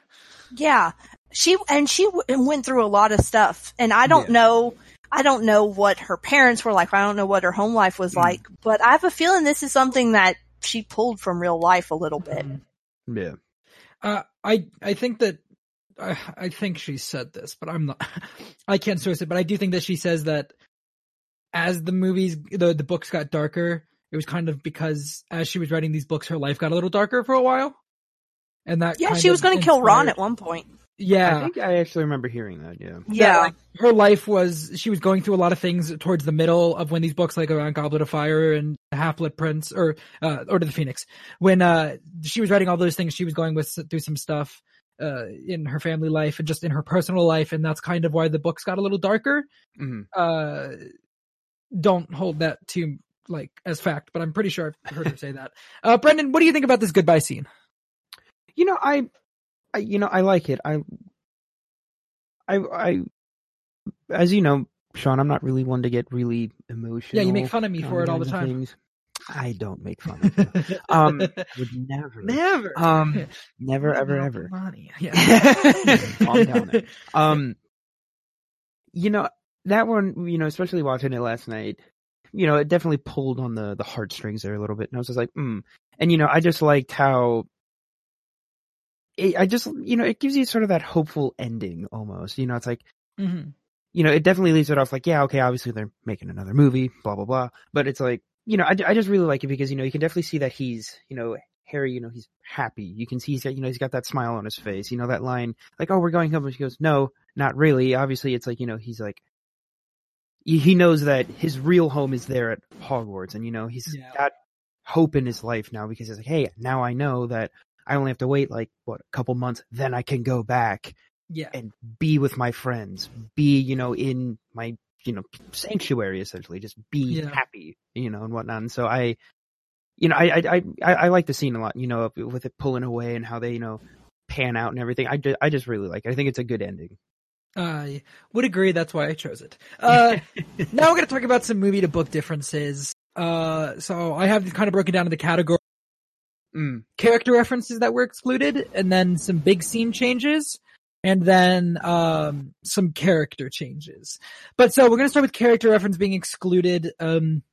yeah, she, and she w- went through a lot of stuff. And I don't Yeah. know, I don't know what her parents were like. I don't know what her home life was Mm. like, but I have a feeling this is something that she pulled from real life a little bit. Mhm. Yeah. Uh, I I think that I, I think she said this, but I'm not. I can't source it, but I do think that she says that as the movies, the the books got darker, it was kind of because as she was writing these books, her life got a little darker for a while, and that Yeah, she was going to kill Ron at one point. Yeah, I think I actually remember hearing that. Yeah. Yeah. like, her life was she was going through a lot of things towards the middle of when these books like around Goblet of Fire and Half Blood Prince or uh Order of the Phoenix when uh she was writing all those things she was going with through some stuff uh in her family life and just in her personal life and that's kind of why the books got a little darker Mhm. uh don't hold that to like as fact but I'm pretty sure I've heard her say that uh Brendan what do you think about this goodbye scene You know, I, I, you know, I like it. I, I, I, as you know, Sean, I'm not really one to get really emotional. yeah you make fun of me for it all the time things. I don't make fun of you. Um, Would never. never Um, never, ever, ever. money. Yeah. Calm down there. Um, you know, that one, you know, especially watching it last night, you know, it definitely pulled on the, the heartstrings there a little bit. And I was just like, hmm. And, you know, I just liked how it, I just, you know, it gives you sort of that hopeful ending almost. You know, it's like, Mhm. you know, it definitely leaves it off like, yeah, okay, obviously they're making another movie, blah, blah, blah. But it's like, you know, I, I just really like it because, you know, you can definitely see that he's, you know, Harry, you know, he's happy. You can see he's got, you know, he's got that smile on his face. You know, that line, like, oh, we're going home. And she goes, no, not really. Obviously, it's like, you know, he's like, he he knows that his real home is there at Hogwarts. And, you know, he's Yeah. got hope in his life now because he's like, hey, now I know that I only have to wait like, what, a couple months, then I can go back Yeah. and be with my friends, be, you know, in my, you know, sanctuary essentially, just be Yeah. happy, you know, and whatnot. And so I, you know, I, I, I, I like the scene a lot, you know, with it pulling away and how they, you know, pan out and everything. I just, I just really like it. I think it's a good ending. I would agree. That's why I chose it. Uh, now we're going to talk about some movie to book differences. Uh, so I have kind of broken down into category Mm. character references that were excluded, and then some big scene changes, and then um, some character changes. But so we're to start with character reference being excluded. Um,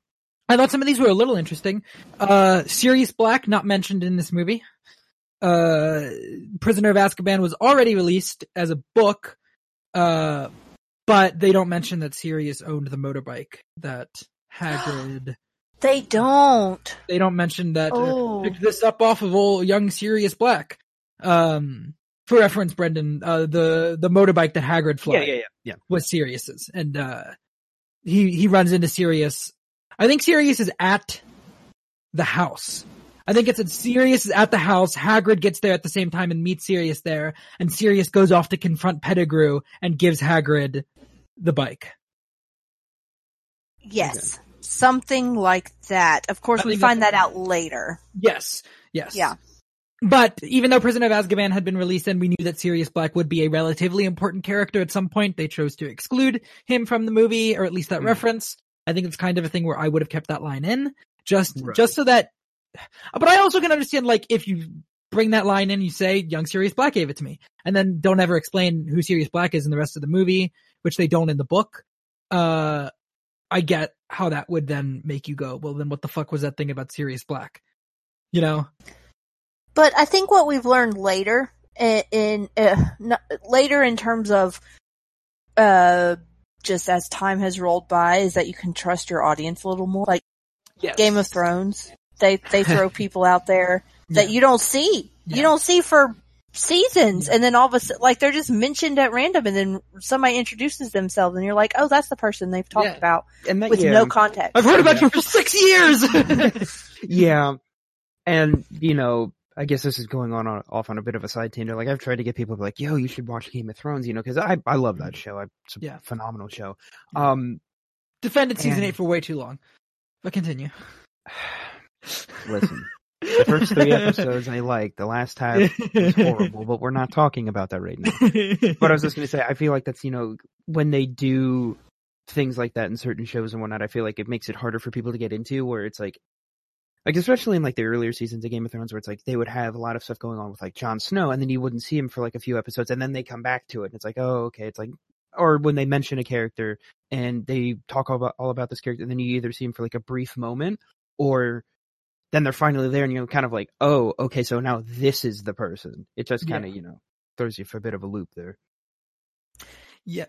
I thought some of these were a little interesting. Uh, Sirius Black not mentioned in this movie. Uh, Prisoner of Azkaban was already released as a book, uh, but they don't mention that Sirius owned the motorbike that Hagrid. They don't. they don't mention that uh, Oh. picked this up off of old young Sirius Black. Um, for reference, Brendan, uh, the the motorbike that Hagrid fly Yeah, yeah, yeah, yeah. was Sirius's, and uh, he he runs into Sirius. I think Sirius is at the house. I think it's at Sirius is at the house. Hagrid gets there at the same time and meets Sirius there, and Sirius goes off to confront Pettigrew and gives Hagrid the bike. Yes. Something like that. Of course, we find that out later. Yes, yes, Yeah. But even though Prisoner of Azkaban had been released and we knew that Sirius Black would be a relatively important character at some point, they chose to exclude him from the movie, or at least that Hmm. reference. I think it's kind of a thing where I would have kept that line in, just, Right. just so that, but I also can understand, like, if you bring that line in, you say, young Sirius Black gave it to me, and then don't ever explain who Sirius Black is in the rest of the movie, which they don't in the book. Uh, I get how that would then make you go, well, then what the fuck was that thing about Sirius Black? You know? But I think what we've learned later in, in uh, n- later in terms of uh just as time has rolled by is that you can trust your audience a little more. Like Yes. Game of Thrones, they they throw people out there that Yeah. you don't see. Yeah. You don't see for seasons and then all of a sudden like they're just mentioned at random and then somebody introduces themselves and you're like, "Oh, that's the person they've talked Yeah. about And that, with yeah, no context." I've heard about Yeah. you for six years. yeah. And, you know, I guess this is going on, on off on a bit of a side tangent. Like I've tried to get people to be like, yo, you should watch Game of Thrones, you know, cause I, I love that show. I, it's a Yeah. phenomenal show. Um, Defended season And- eight for way too long. But continue. listen, the first three episodes I liked, the last half was horrible, but we're not talking about that right now. But I was just gonna say, I feel like that's, you know, when they do things like that in certain shows and whatnot, I feel like it makes it harder for people to get into where it's like, like especially in like the earlier seasons of Game of Thrones where it's like they would have a lot of stuff going on with like Jon Snow and then you wouldn't see him for like a few episodes and then they come back to it and it's like, oh, okay. It's like, or when they mention a character and they talk all about all about this character, and then you either see him for like a brief moment, or then they're finally there, and you're kind of like, oh, okay, so now this is the person. It just kind of Yeah. you know throws you for a bit of a loop there. Yeah.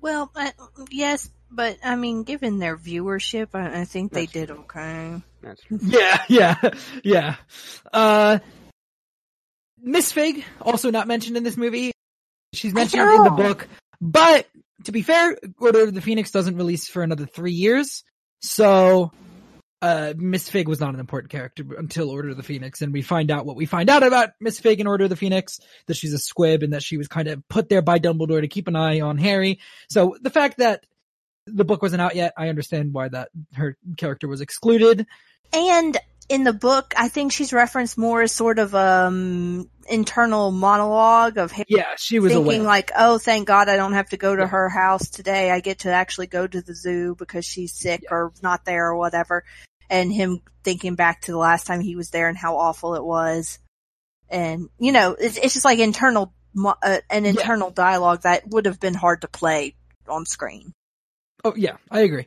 Well, uh, yes, but I mean, given their viewership, I, I think they That's did okay. That's true. Yeah, yeah, yeah. Uh, Miss Figg also not mentioned in this movie. She's mentioned in the book, but to be fair, Order of the Phoenix doesn't release for another three years, so uh, Miss Figg was not an important character until Order of the Phoenix, and we find out what we find out about Miss Figg in Order of the Phoenix, that she's a squib and that she was kind of put there by Dumbledore to keep an eye on Harry. So the fact that the book wasn't out yet, I understand why that her character was excluded. And in the book, I think she's referenced more as sort of um internal monologue of him Yeah, she was thinking away. like, "Oh, thank God, I don't have to go to Yeah. her house today. I get to actually go to the zoo because she's sick or not there or whatever." And him thinking back to the last time he was there and how awful it was, and you know, it's, it's just like internal uh, an Yeah. internal dialogue that would have been hard to play on screen. Oh yeah, I agree.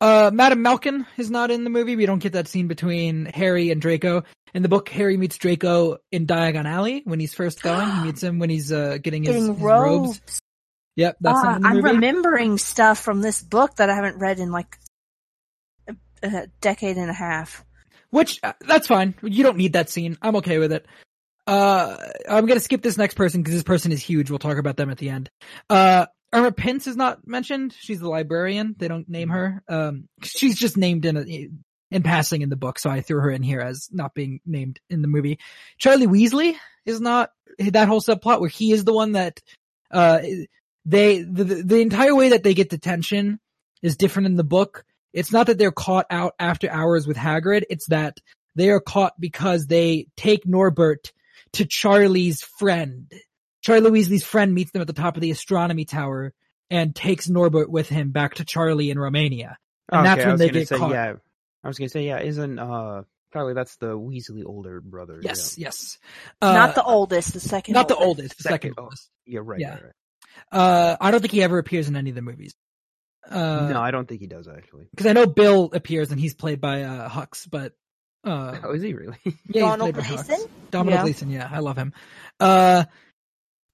Uh, Madam Malkin is not in the movie. We don't get that scene between Harry and Draco. In the book, Harry meets Draco in Diagon Alley when he's first going. He meets him when he's uh, getting his, his robes. robes. Yep, that's the I'm remembering stuff from this book that I haven't read in like a, decade and a half. Which uh, that's fine. You don't need that scene. I'm okay with it. Uh, I'm gonna skip this next person because this person is huge. We'll talk about them at the end. Uh, Irma Pince is not mentioned. She's the librarian. They don't name her. Um, she's just named in a, in passing in the book, so I threw her in here as not being named in the movie. Charlie Weasley is not that whole subplot where he is the one that uh they the the the entire way that they get detention is different in the book. It's not that they're caught out after hours with Hagrid. It's that they are caught because they take Norbert to Charlie's friend. Charlie Weasley's friend meets them at the top of the astronomy tower and takes Norbert with him back to Charlie in Romania. And that's Okay, I when was they gonna get say, caught. Yeah, I was gonna say yeah. Isn't uh Charlie? That's the Weasley older brother. Yes, yes. not Uh, the oldest, the second. not the oldest. oldest, the second Second, oh. oldest. yeah. Yeah, right. Yeah. right, right. Uh, I don't think he ever appears in any of the movies. Uh, no, I don't think he does actually. because I know Bill appears and he's played by uh Hux, but uh, Oh, is he really? yeah, Donald played by Hux. Gleeson? Donald Yeah. Gleeson, yeah, I love him. Uh,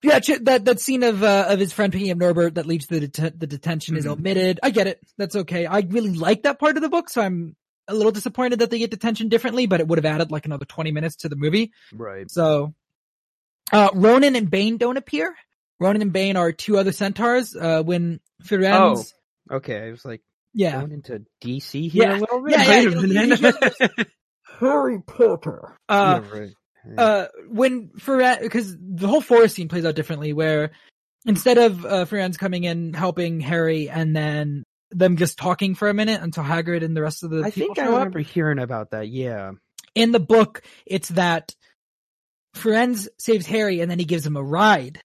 yeah, that that scene of uh, of his friend picking up Norbert that leads to the det- the detention is Mhm. omitted. I get it. That's okay. I really like that part of the book, so I'm a little disappointed that they get detention differently, but it would have added like another 20 minutes to the movie. right. So, uh, Ronan and Bane don't appear. Ronan and Bane are two other centaurs. Uh, when Firenze, Okay, I was like yeah, going into DC here Yeah. a little bit. Yeah, yeah, Wait a you- you- Harry Potter. Uh, yeah, right. Yeah. uh, when Firenze, because the whole forest scene plays out differently, where instead of uh, Firenze coming in helping Harry and then them just talking for a minute until Hagrid and the rest of the I think I show up, remember hearing about that. Yeah. in the book, it's that Firenze saves Harry and then he gives him a ride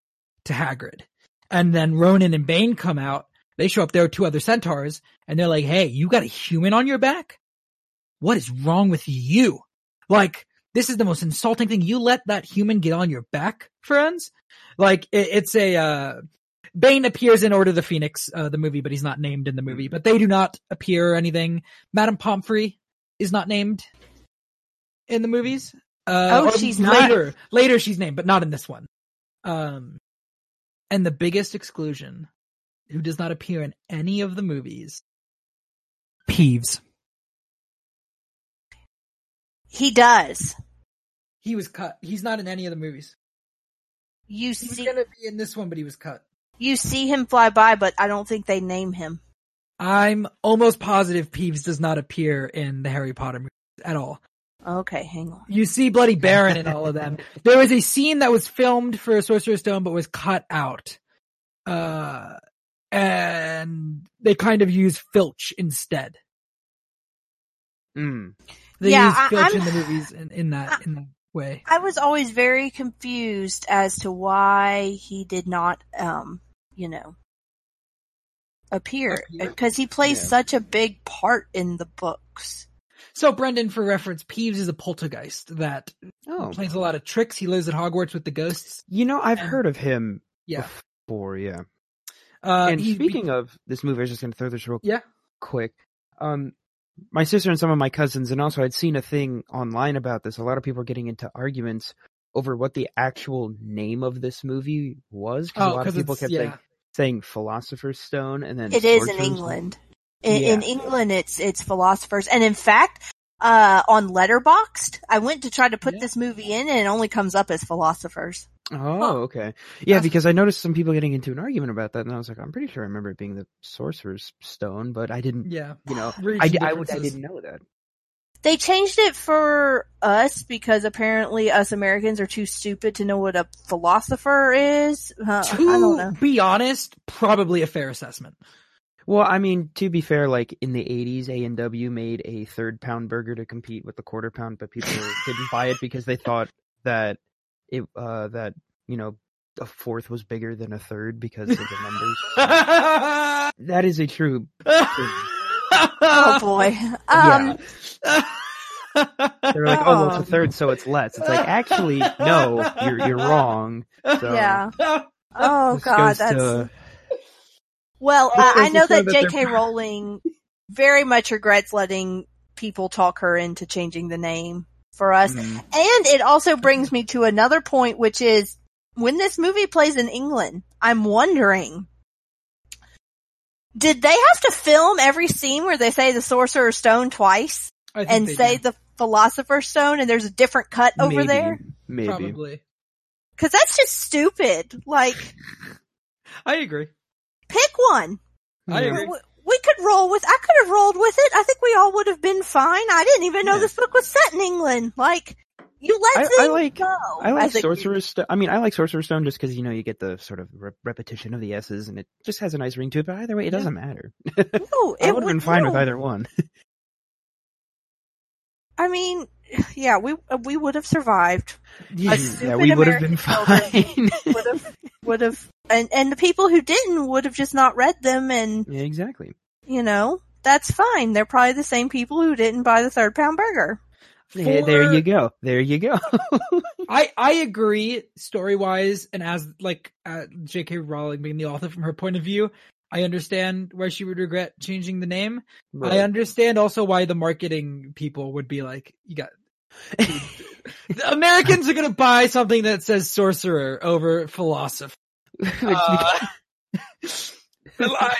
to Hagrid. And then Ronan and Bane come out. They show up. There are two other centaurs and they're like, Hey, you got a human on your back? What is wrong with you? Like, this is the most insulting thing. You let that human get on your back, friends? Like, it, it's a, uh, Bane appears in Order of the Phoenix, uh, the movie, but he's not named in the movie, but they do not appear or anything. Madame Pomfrey is not named in the movies. Uh, Oh, or she's not? later. Later, she's named, but not in this one. Um, and the biggest exclusion, who does not appear in any of the movies, Peeves. He does. He was cut. He's not in any of the movies. You He was see, gonna be in this one, but he was cut. you see him fly by, but I don't think they name him. I'm almost positive Peeves does not appear in the Harry Potter movies at all. Okay, hang on. You see Bloody Baron in all of them. There was a scene that was filmed for Sorcerer's Stone, but was cut out. Uh, and they kind of use Filch instead. Mm. They Yeah, used I- Filch in I'm- the movies in, in that in that way. I was always very confused as to why he did not, um, you know, appear Appear? because he plays Yeah. such a big part in the books. So, Brendan, for reference, Peeves is a poltergeist that Oh, plays a lot of tricks. He lives at Hogwarts with the ghosts. you know, I've And- heard of him Yeah. before. Yeah. Uh, and he- speaking of this movie, I was just going to throw this real Yeah. quick. Um, my sister and some of my cousins, and also I'd seen a thing online about this. A lot of people are getting into arguments over what the actual name of this movie was. Because oh, a lot of people kept yeah. saying, saying Philosopher's Stone, and then It is in England. In, in England, it's it's philosophers, and in fact, uh, on Letterboxd, I went to try to put Yeah. this movie in, and it only comes up as philosophers. Oh, okay. Yeah, That's- because I noticed some people getting into an argument about that, and I was like, I'm pretty sure I remember it being the Sorcerer's Stone, but I didn't. Yeah. You know, Region I, I, I didn't know that. They changed it for us because apparently us Americans are too stupid to know what a philosopher is. Uh, I don't know. To be honest, probably a fair assessment. Well, I mean, to be fair, like in the '80s, A and W made a third pound burger to compete with the quarter pound, but people didn't buy it because they thought that it uh that you know a fourth was bigger than a third because of the numbers. that is a true. Oh boy. Um, They were like, oh, well, it's a third, so it's less. It's like, actually, no, you're you're wrong. So, yeah. Oh god, that's to- well. This I, goes I to know show that that they're- J.K. Rowling very much regrets letting people talk her into changing the name for us. Mhm. And it also brings me to another point, which is when this movie plays in England, I'm wondering, did they have to film every scene where they say the Sorcerer's Stone twice and say do. the Philosopher's Stone and there's a different cut over maybe, there? Maybe. probably. Cause that's just stupid. Like, I agree. pick one. I Yeah. agree. We, could roll with, I could have rolled with it. I think we all would have been fine. I didn't even know Yeah. this book was set in England. Like, you let I- I like- go. I like Sorcerer's Stone. I mean, I like Sorcerer's Stone just because you know you get the sort of re- repetition of the S's, and it just has a nice ring to it. But either way, it Yeah. doesn't matter. No, I it would have been fine with either one. I mean, yeah, we we would have survived. yeah, stupid we would have been fine. Would have would have, and and the people who didn't would have just not read them, and yeah, exactly. You know that's fine. They're probably the same people who didn't buy the third pound burger. Yeah, there you go. There you go. I I agree story wise, and as like uh, J.K. Rowling being the author from her point of view, I understand why she would regret changing the name. I understand also why the marketing people would be like, "You got." Americans are gonna buy something that says sorcerer over philosopher. Uh, I,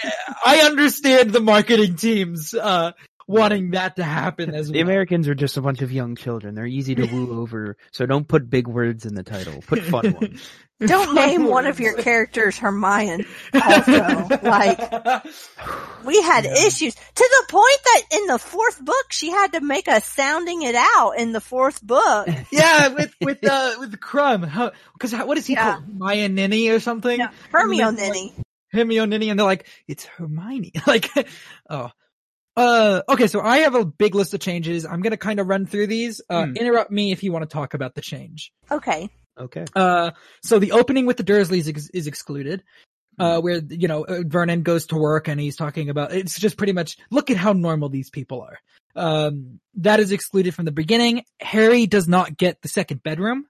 I understand the marketing teams uh, wanting that to happen as the. Americans are just a bunch of young children. They're easy to woo over, so don't put big words in the title. Put fun ones. Don't name one of your characters Hermione. Also, like we had Yeah. issues to the point that in the fourth book she had to make us sounding it out in the fourth book. yeah, with with uh, with Krum, because what is he Yeah. called? Maya Ninny or something? Yeah, Hermione. Hermione, and they're like, it's Hermione. like, oh. Uh, okay, so I have a big list of changes. I'm gonna kind of run through these. Uh, Hmm. interrupt me if you want to talk about the change. Okay. Okay. Uh, so the opening with the Dursleys is, is excluded. Uh, where, you know, uh, Vernon goes to work and he's talking about, it's just pretty much, look at how normal these people are. Um, that is excluded from the beginning. Harry does not get the second bedroom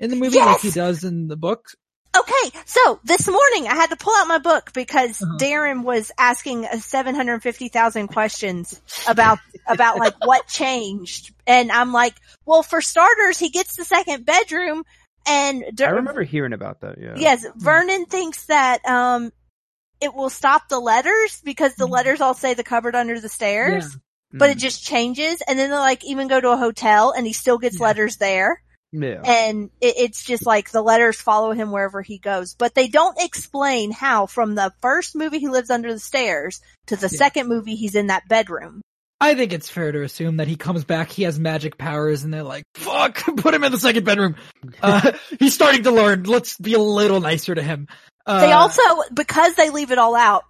in the movie like he does in the books. Okay, so this morning I had to pull out my book because Uh-huh. Darren was asking uh, 750,000 questions about, about like what changed. And I'm like, well, for starters, he gets the second bedroom and I remember hearing about that. Yeah. yes, Vernon thinks that, um, it will stop the letters because the Mhm. letters all say the cupboard under the stairs, Yeah. but Mm. it just changes. And then they like even go to a hotel and he still gets Yeah. letters there yeah. and it, it's just like the letters follow him wherever he goes. But they don't explain how from the first movie he lives under the stairs to the Yeah. second movie he's in that bedroom. I think it's fair to assume that he comes back, he has magic powers, and they're like, fuck, put him in the second bedroom. Uh, he's starting to learn. Let's be a little nicer to him. Uh, they also, because they leave it all out,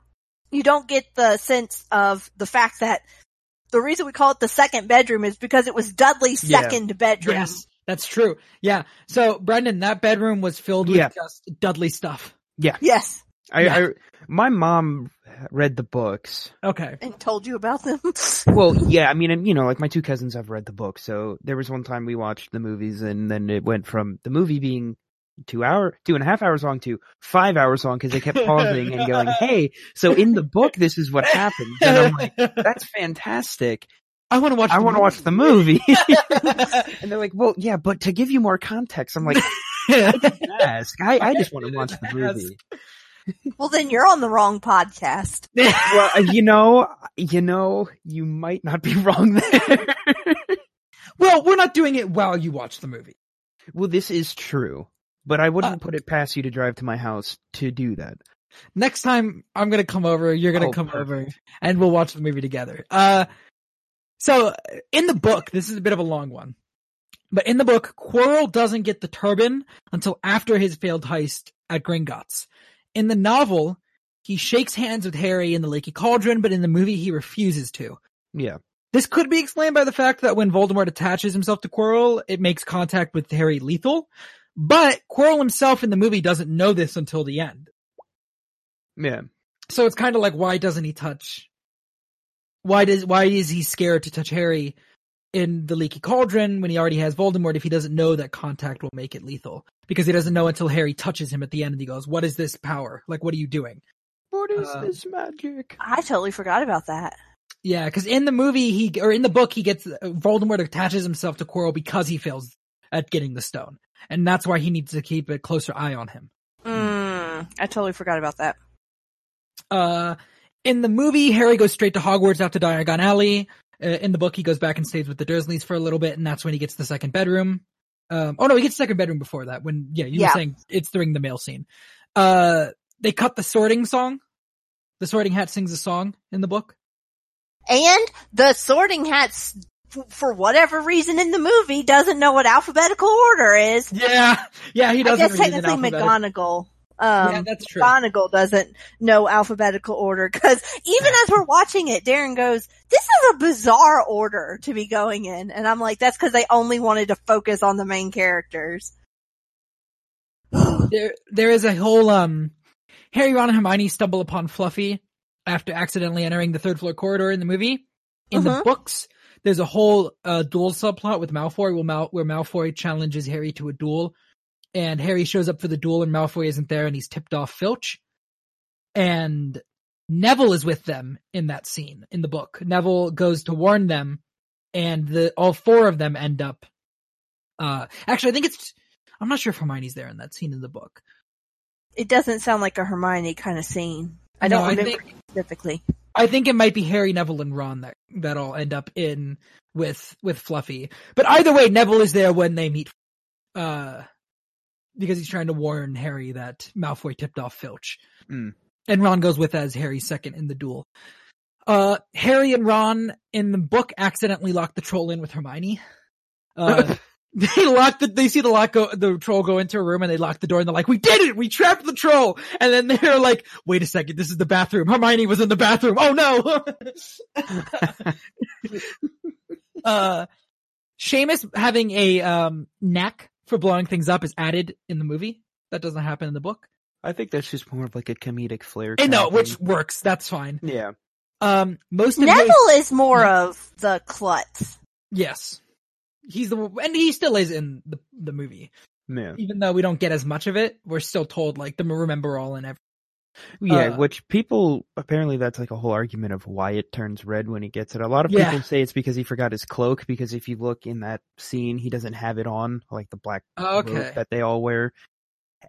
you don't get the sense of the fact that the reason we call it the second bedroom is because it was Dudley's Yeah. second bedroom. Yes, that's true. Yeah. So, Brendan, that bedroom was filled with Yeah. just Dudley stuff. Yeah. Yes. I, Yeah. I, my mom read the books. Okay. And told you about them. Well, yeah, I mean, and you know, like my two cousins have read the book, so there was one time we watched the movies, and then it went from the movie being two hour, two and a half hours long to five hours long because they kept pausing and going, "Hey, so in the book, this is what happened." And I'm like, "That's fantastic! I want to watch. I the want to watch the movie." and they're like, "Well, yeah, but to give you more context, I'm like, I ask. I, I just want to watch the movie." Well, then you're on the wrong podcast. Well, uh, you know, you know, you might not be wrong there. well, we're not doing it while you watch the movie. well, this is true, but I wouldn't Uh, put it past you to drive to my house to do that. Next time I'm gonna come over, you're gonna Oh, come perfect. over, and we'll watch the movie together. Uh, so in the book, this is a bit of a long one, but in the book, Quirrell doesn't get the turban until after his failed heist at Gringotts. In the novel, he shakes hands with Harry in the Leaky Cauldron, but in the movie, he refuses to. Yeah. This could be explained by the fact that when Voldemort attaches himself to Quirrell, it makes contact with Harry lethal. But Quirrell himself in the movie doesn't know this until the end. Yeah. So it's kind of like, why doesn't he touch? Why does, why is he scared to touch Harry in the leaky cauldron when he already has Voldemort if he doesn't know that contact will make it lethal? Because he doesn't know until Harry touches him at the end and he goes, what is this power? Like, what are you doing? What is Uh, this magic? I totally forgot about that. Yeah, because in the movie, he or in the book, he gets Voldemort attaches himself to Quirrell because he fails at getting the stone, and that's why he needs to keep a closer eye on him. Mm, I totally forgot about that. Uh, in the movie, Harry goes straight to Hogwarts after Diagon Alley. Uh, in the book, he goes back and stays with the Dursleys for a little bit, and that's when he gets the second bedroom. Um, oh no, he gets the second bedroom before that. When yeah, you Yeah. were saying it's during the mail scene. Uh, they cut the Sorting song. The Sorting Hat sings a song in the book. And the sorting hats, f- for whatever reason in the movie, doesn't know what alphabetical order is. Yeah, yeah, he doesn't. I guess read it in technically McGonagall. Um, yeah, that's true. Doesn't know alphabetical order because even as we're watching it, Darren goes, "This is a bizarre order to be going in," and I'm like, "That's because they only wanted to focus on the main characters." there there is a whole um Harry, Ron, and Hermione stumble upon Fluffy after accidentally entering the third floor corridor in the movie. In the Mhm. books, there's a whole uh, duel subplot with Malfoy where, Mal- where Malfoy challenges Harry to a duel, and Harry shows up for the duel and Malfoy isn't there, and he's tipped off Filch, and Neville is with them in that scene in the book. Neville goes to warn them, and the all four of them end up. Uh, actually, I think it's. I'm not sure if Hermione's there in that scene in the book. It doesn't sound like a Hermione kind of scene. I don't I remember think- specifically. I think it might be Harry, Neville, and Ron that that all end up in with with Fluffy. But either way, Neville is there when they meet, uh, because he's trying to warn Harry that Malfoy tipped off Filch, Mm. and Ron goes with as Harry's second in the duel. Uh, Harry and Ron in the book accidentally lock the troll in with Hermione. Uh, they lock the, they see the lock go, the troll go into a room and they lock the door and they're like, we did it! We trapped the troll! And then they're like, wait a second, this is the bathroom. Hermione was in the bathroom. Oh no! uh, Seamus having a, um, knack for blowing things up is added in the movie. That doesn't happen in the book. I think that's just more of like a comedic flair. I kind which works. That's fine. yeah. Um, most of Neville Harry's- is more of the klutz. yes. He's the, and he still is in the, the movie. Yeah. Even though we don't get as much of it, we're still told like the Remembrall and everything. Yeah, Uh, which people apparently that's like a whole argument of why it turns red when he gets it. A lot of Yeah. people say it's because he forgot his cloak because if you look in that scene, he doesn't have it on, like the black robe Okay. that they all wear.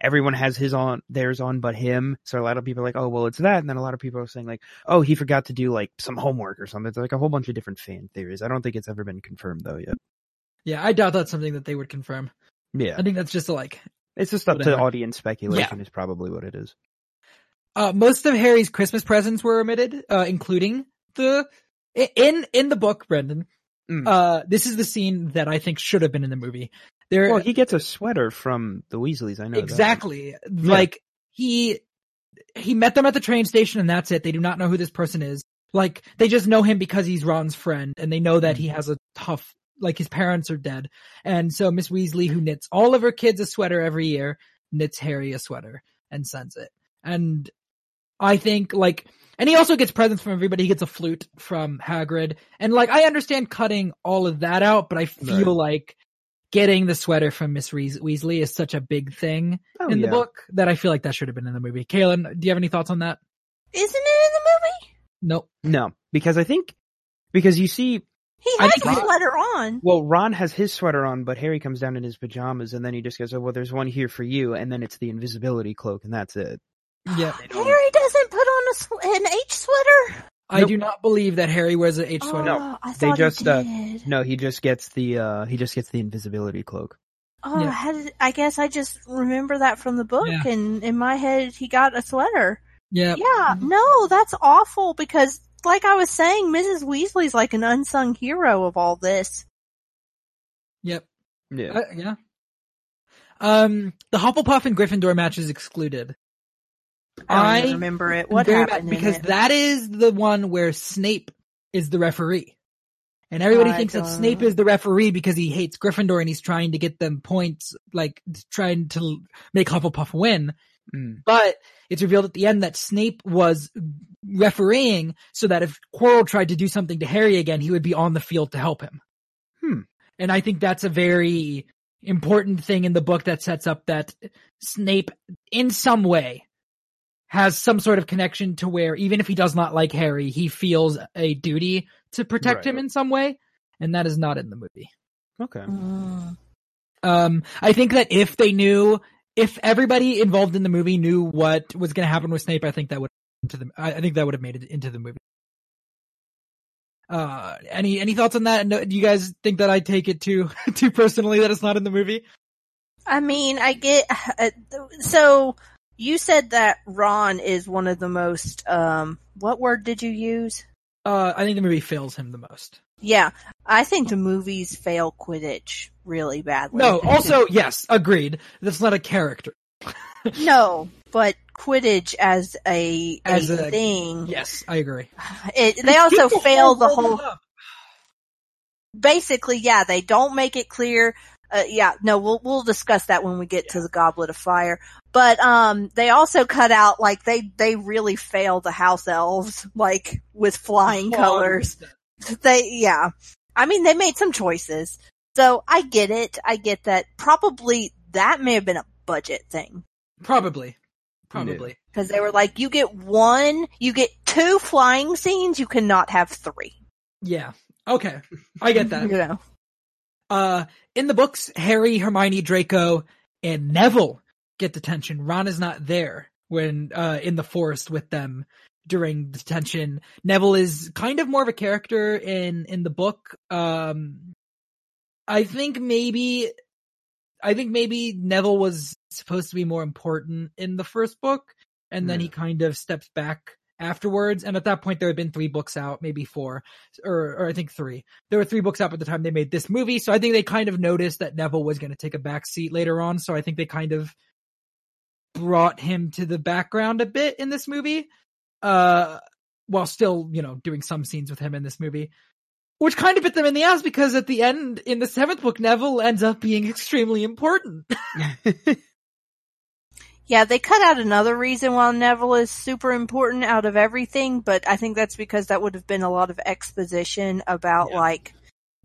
Everyone has his on, theirs on, but him. So a lot of people are like, "Oh, well, it's that," and then a lot of people are saying like, "Oh, he forgot to do like some homework or something." It's like a whole bunch of different fan theories. I don't think it's ever been confirmed though yet. Yeah, I doubt that's something that they would confirm. Yeah, I think that's just like it's just up to audience speculation. Is probably what it is. Uh most of Harry's Christmas presents were omitted, uh including the in in the book, Brendan. Mm. Uh this is the scene that I think should have been in the movie. There Well, he gets a sweater from the Weasleys. I know that. exactly. Like he he met them at the train station and that's it. They do not know who this person is. Like they just know him because he's Ron's friend and they know that he has a tough like his parents are dead. And so Miss Weasley who knits all of her kids a sweater every year knits Harry a sweater and sends it. And I think like and he also gets presents from everybody. He gets a flute from Hagrid. And like I understand cutting all of that out, but I feel Right. like getting the sweater from Miss Weas- Weasley is such a big thing Oh, in the yeah. book that I feel like that should have been in the movie. Kaylin, do you have any thoughts on that? Isn't it in the movie? Nope. No, because I think because you see, He has think a Ron- sweater on. well, Ron has his sweater on, but Harry comes down in his pajamas, and then he just goes, "Oh, well, there's one here for you," and then it's the invisibility cloak, and that's it. Yeah. Harry doesn't put on a sw- an H sweater. I Nope. do not believe that Harry wears an H sweater. Oh, I they just, he uh. No, he just gets the uh he just gets the invisibility cloak. Oh, Yeah. how did, I guess I just remember that from the book, Yeah. and in my head, he got a sweater. Yeah. Yeah, no, that's awful because, like I was saying, Mrs. Weasley's like an unsung hero of all this. Yep. Yeah. Uh, yeah. Um, the Hufflepuff and Gryffindor match is excluded. I don't I remember it. What happened? bad, because it? that is the one where Snape is the referee. And everybody I thinks that don't- Snape is the referee because he hates Gryffindor and he's trying to get them points, like trying to make Hufflepuff win. Mm. But it's revealed at the end that Snape was refereeing so that if Quirrell tried to do something to Harry again, he would be on the field to help him. Hmm. And I think that's a very important thing in the book that sets up that Snape, in some way, has some sort of connection to where even if he does not like Harry, he feels a duty to protect Right. him in some way. And that is not in the movie. Okay. Mm. Um, I think that if they knew, if everybody involved in the movie knew what was going to happen with Snape, I think that would into the. I I think that would have made it into the movie. Uh, any any thoughts on that? No, do you guys think that I take it too too personally that it's not in the movie? I mean, I get uh, so. You said that Ron is one of the most. Um, what word did you use? Uh, I think the movie fails him the most. Yeah, I think the movies fail Quidditch really badly. No, also yes, agreed. That's not a character. no, but Quidditch as a, a, As a- thing. Yes, I agree. It, they also fail the whole. Basically, yeah, they don't make it clear. Uh, yeah, no, we'll we'll discuss that when we get to the Goblet of Fire. But um, they also cut out like they they really fail the house elves like with flying colors. They yeah, I mean they made some choices, so I get it. I get that. Probably that may have been a budget thing. Probably, probably. Because they were like, you get one, you get two flying scenes, you cannot have three. Yeah. Okay, I get that. You know. Uh, in the books, Harry, Hermione, Draco, and Neville get detention. Ron is not there when, uh, in the forest with them during detention. Neville is kind of more of a character in, in the book. Um, I think maybe, I think maybe Neville was supposed to be more important in the first book, and then he kind of steps back afterwards. And at that point, there had been three books out, maybe four, or, or I think three there were three books out at the time they made this movie, so I think they kind of noticed that Neville was going to take a back seat later on, so I think they kind of brought him to the background a bit in this movie, uh, while still, you know, doing some scenes with him in this movie. Which kind of bit them in the ass because at the end, in the seventh book, Neville ends up being extremely important. Yeah, they cut out another reason why Neville is super important out of everything, but I think that's because that would have been a lot of exposition about Yeah. like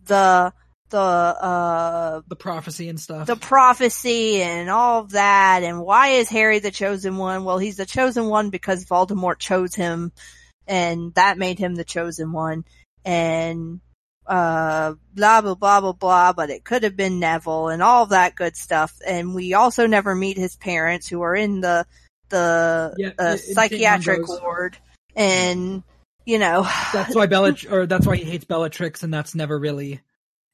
the the uh the prophecy and stuff. the prophecy and all of that and why is Harry the chosen one? Well, he's the chosen one because Voldemort chose him and that made him the chosen one and uh blah blah blah blah blah but it could have been Neville and all that good stuff. And we also never meet his parents who are in the the Yeah, uh, psychiatric ward. And you know that's why Bella, or that's why he hates Bellatrix, and that's never really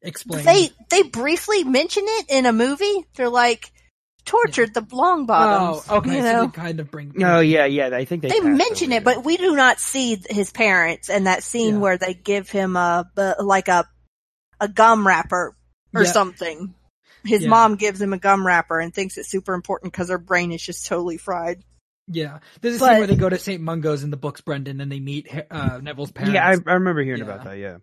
explained. they they briefly mention it in a movie. They're like tortured the Longbottoms oh, okay, you so know they kind of bring. oh yeah, yeah. I think they they mention it, but we do not see his parents and that scene Yeah. where they give him a like a a gum wrapper or Yeah. something. His Yeah. mom gives him a gum wrapper and thinks it's super important because her brain is just totally fried. Yeah, there's a But- scene where they go to St. Mungo's in the books, Brendan, and they meet uh, Neville's parents. Yeah, I, I remember hearing Yeah. about that. Yeah.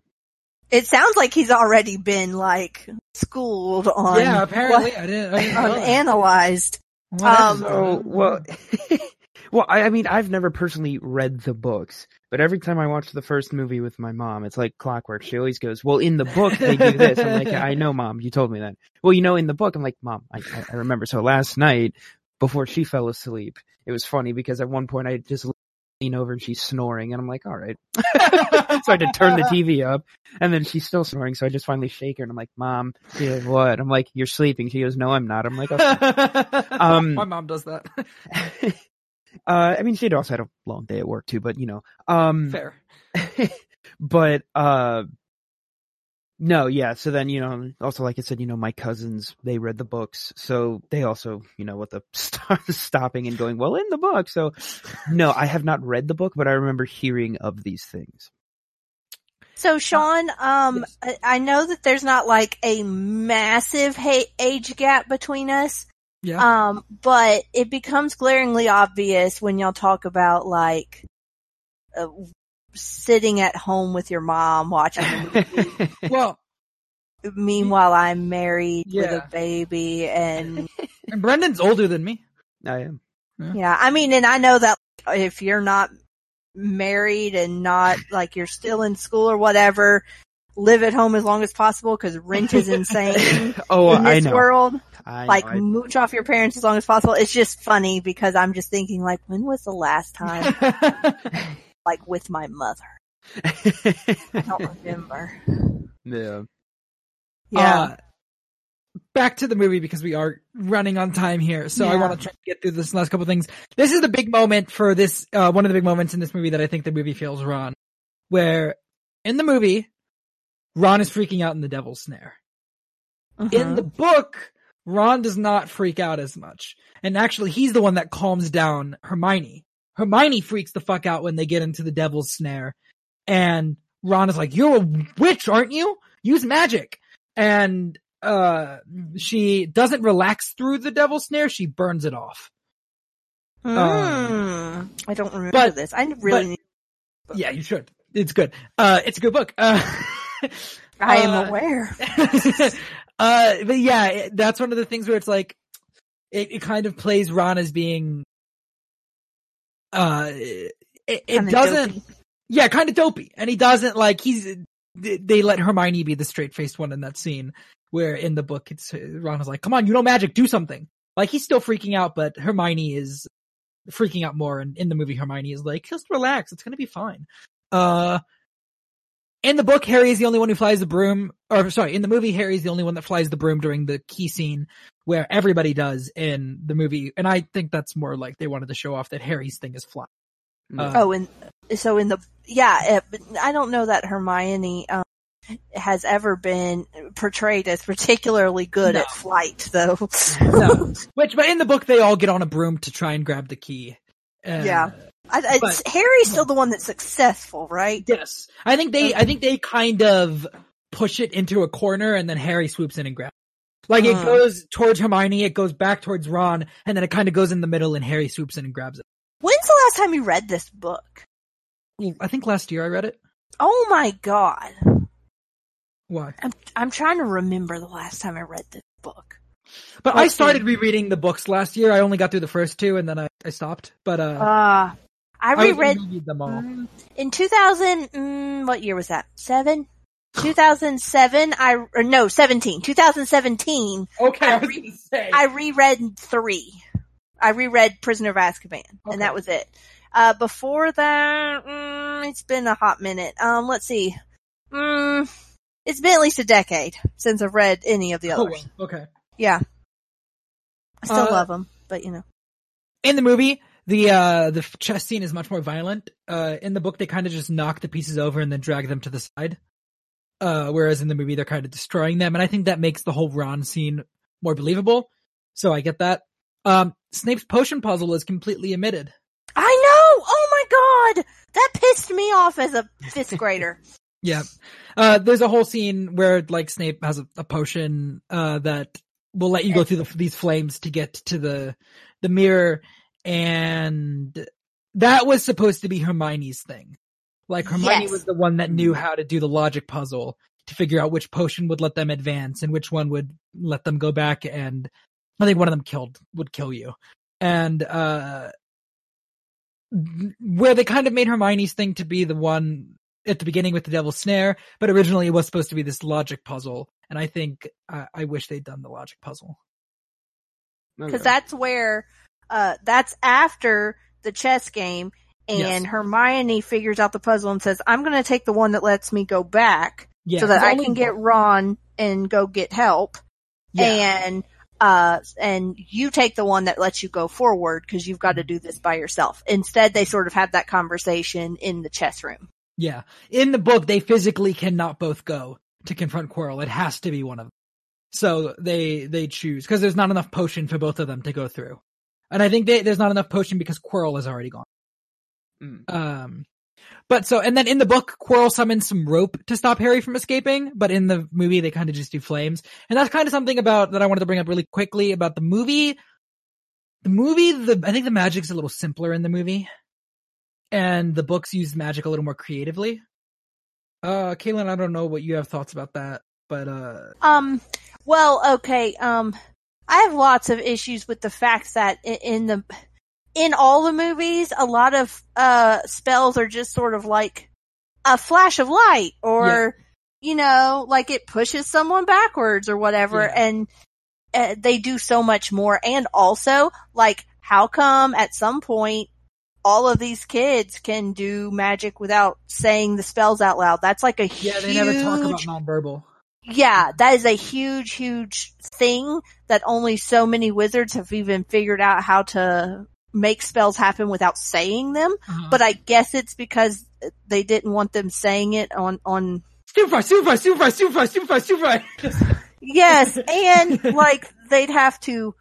It sounds like he's already been like schooled on yeah, apparently what- I didn't. I didn't on know analyzed. Um, So well, Well, I, I mean, I've never personally read the books, but every time I watch the first movie with my mom, it's like clockwork. She always goes, "Well, in the book they do this." I'm like, "I know, mom. You told me that." Well, you know, in the book, I'm like, "Mom, I, I- I remember." So last night, before she fell asleep, it was funny because at one point I just lean over and she's snoring, and I'm like, "All right." so I had to turn the TV up, and then she's still snoring. So I just finally shake her, and I'm like, "Mom, she's like, what?" I'm like, "You're sleeping." She goes, "No, I'm not." I'm like, "Okay." Um, My mom does that. uh, I mean, she'd also had a long day at work too, but you know, um, Fair. but, uh, no, yeah. So then, you know, also like I said, you know, my cousins, they read the books. So they also, you know, with the st- stopping and going, well, in the book. So no, I have not read the book, but I remember hearing of these things. So Sean, um, yes. I, I know that there's not like a massive ha- age gap between us, Yeah. um, but it becomes glaringly obvious when y'all talk about like uh, sitting at home with your mom watching a movie. well, Meanwhile, I'm married with a baby, and and Brendan's older than me. I am. yeah, I mean, and I know that if you're not married and not like you're still in school or whatever, live at home as long as possible because rent is insane. Oh, in I know. world, I like know. I- mooch off your parents as long as possible. It's just funny because I'm just thinking like, when was the last time like with my mother? I don't remember. yeah. Yeah. Uh, back to the movie because we are running on time here. So I want to try to get through this last couple things. This is the big moment for this, uh, one of the big moments in this movie that I think the movie feels Ron. Where in the movie, Ron is freaking out in the devil's snare. In Mhm. the book, Ron does not freak out as much. And actually, he's the one that calms down Hermione. Hermione freaks the fuck out when they get into the devil's snare. And Ron is like, you're a witch, aren't you? Use magic. And, uh, she doesn't relax through the devil's snare, she burns it off. Mm. I don't remember but- this. I really but- need, Yeah, you should. It's good. Uh, it's a good book. Uh, I am uh, aware. uh, but yeah, it- that's one of the things where it's like, it, it kind of plays Ron as being, uh, it, it doesn't, dopey. yeah, kind of dopey. And he doesn't like, he's, they they let Hermione be the straight faced one in that scene where in the book it's, Ron is like, come on, you know magic, do something. Like he's still freaking out, but Hermione is freaking out more. And in the movie, Hermione is like, just relax, it's gonna be fine. Uh, in the book, Harry is the only one who flies the broom, or sorry, in the movie, Harry is the only one that flies the broom during the key scene where everybody does in the movie. And I think that's more like they wanted to show off that Harry's thing is flying. Uh, Oh, and so in the yeah, it, I don't know that Hermione um, has ever been portrayed as particularly good No. at flight, though. No. Which, but in the book, they all get on a broom to try and grab the key. Uh, Yeah. I, I, But- Harry's still the one that's successful, right? Yes. I think they, I think they kind of push it into a corner and then Harry swoops in and grabs. it. Like it Uh. goes towards Hermione, it goes back towards Ron, and then it kind of goes in the middle and Harry swoops in and grabs it. When's the last time you read this book? I think last year I read it. Oh my god. Why? I'm I'm trying to remember the last time I read this book. But I started see. rereading the books last year. I only got through the first two and then I, I stopped. But, uh, Uh I reread gonna them all. Mm, in 2000 mm, what year was that? 7 2007 I or no 17 2017 Okay, I I was re- gonna say. I reread 3 I reread Prisoner of Azkaban Okay. and that was it uh before that mm, it's been a hot minute um let's see mm, it's been at least a decade since I've read any of the Oh, others okay. yeah I still Uh, love them but you know in the movie, the uh the chess scene is much more violent. Uh in the book they kind of just knock the pieces over and then drag them to the side. Uh whereas in the movie they're kind of destroying them and I think that makes the whole Ron scene more believable. So I get that. Um Snape's potion puzzle is completely omitted. I know oh my god that pissed me off as a fifth grader Yeah. Uh there's a whole scene where like Snape has a, a potion uh that will let you go through the, these flames to get to the the mirror and that was supposed to be Hermione's thing. Like Hermione Yes. was the one that knew how to do the logic puzzle to figure out which potion would let them advance and which one would let them go back and I think one of them killed would kill you. And uh where they kind of made Hermione's thing to be the one at the beginning with the devil's snare, but originally it was supposed to be this logic puzzle. And I think uh, I wish they'd done the logic puzzle. because that's where uh that's after the chess game and Yes. Hermione figures out the puzzle and says, "I'm going to take the one that lets me go back Yeah, so that I can get. Ron and go get help." Yeah. And uh and you take the one that lets you go forward because you've got to do this by yourself. Instead, they sort of have that conversation in the chess room. Yeah. In the book, they physically cannot both go to confront Quirrell. It has to be one of them. So they, they choose because there's not enough potion for both of them to go through. And I think they, there's not enough potion because Quirrell is already gone. Mm. Um, but so, and then in the book, Quirrell summons some rope to stop Harry from escaping, but in the movie, they kind of just do flames. And that's kind of something about, that I wanted to bring up really quickly about the movie. The movie, the, I think the magic's a little simpler in the movie. And the books use magic a little more creatively. Uh, Caitlin, I don't know what you have thoughts about that, but, uh, Um, well, okay. Um, I have lots of issues with the fact that in the in all the movies, a lot of uh spells are just sort of like a flash of light, or you know, like it pushes someone backwards or whatever, Yeah. and uh, they do so much more. And also, like, how come at some point all of these kids can do magic without saying the spells out loud? That's like a yeah, they never talk about nonverbal. Yeah, that is a huge, huge thing that only so many wizards have even figured out how to make spells happen without saying them. Uh-huh. But I guess it's because they didn't want them saying it on, on, super, super, super, super, super, super. yes, and like they'd have to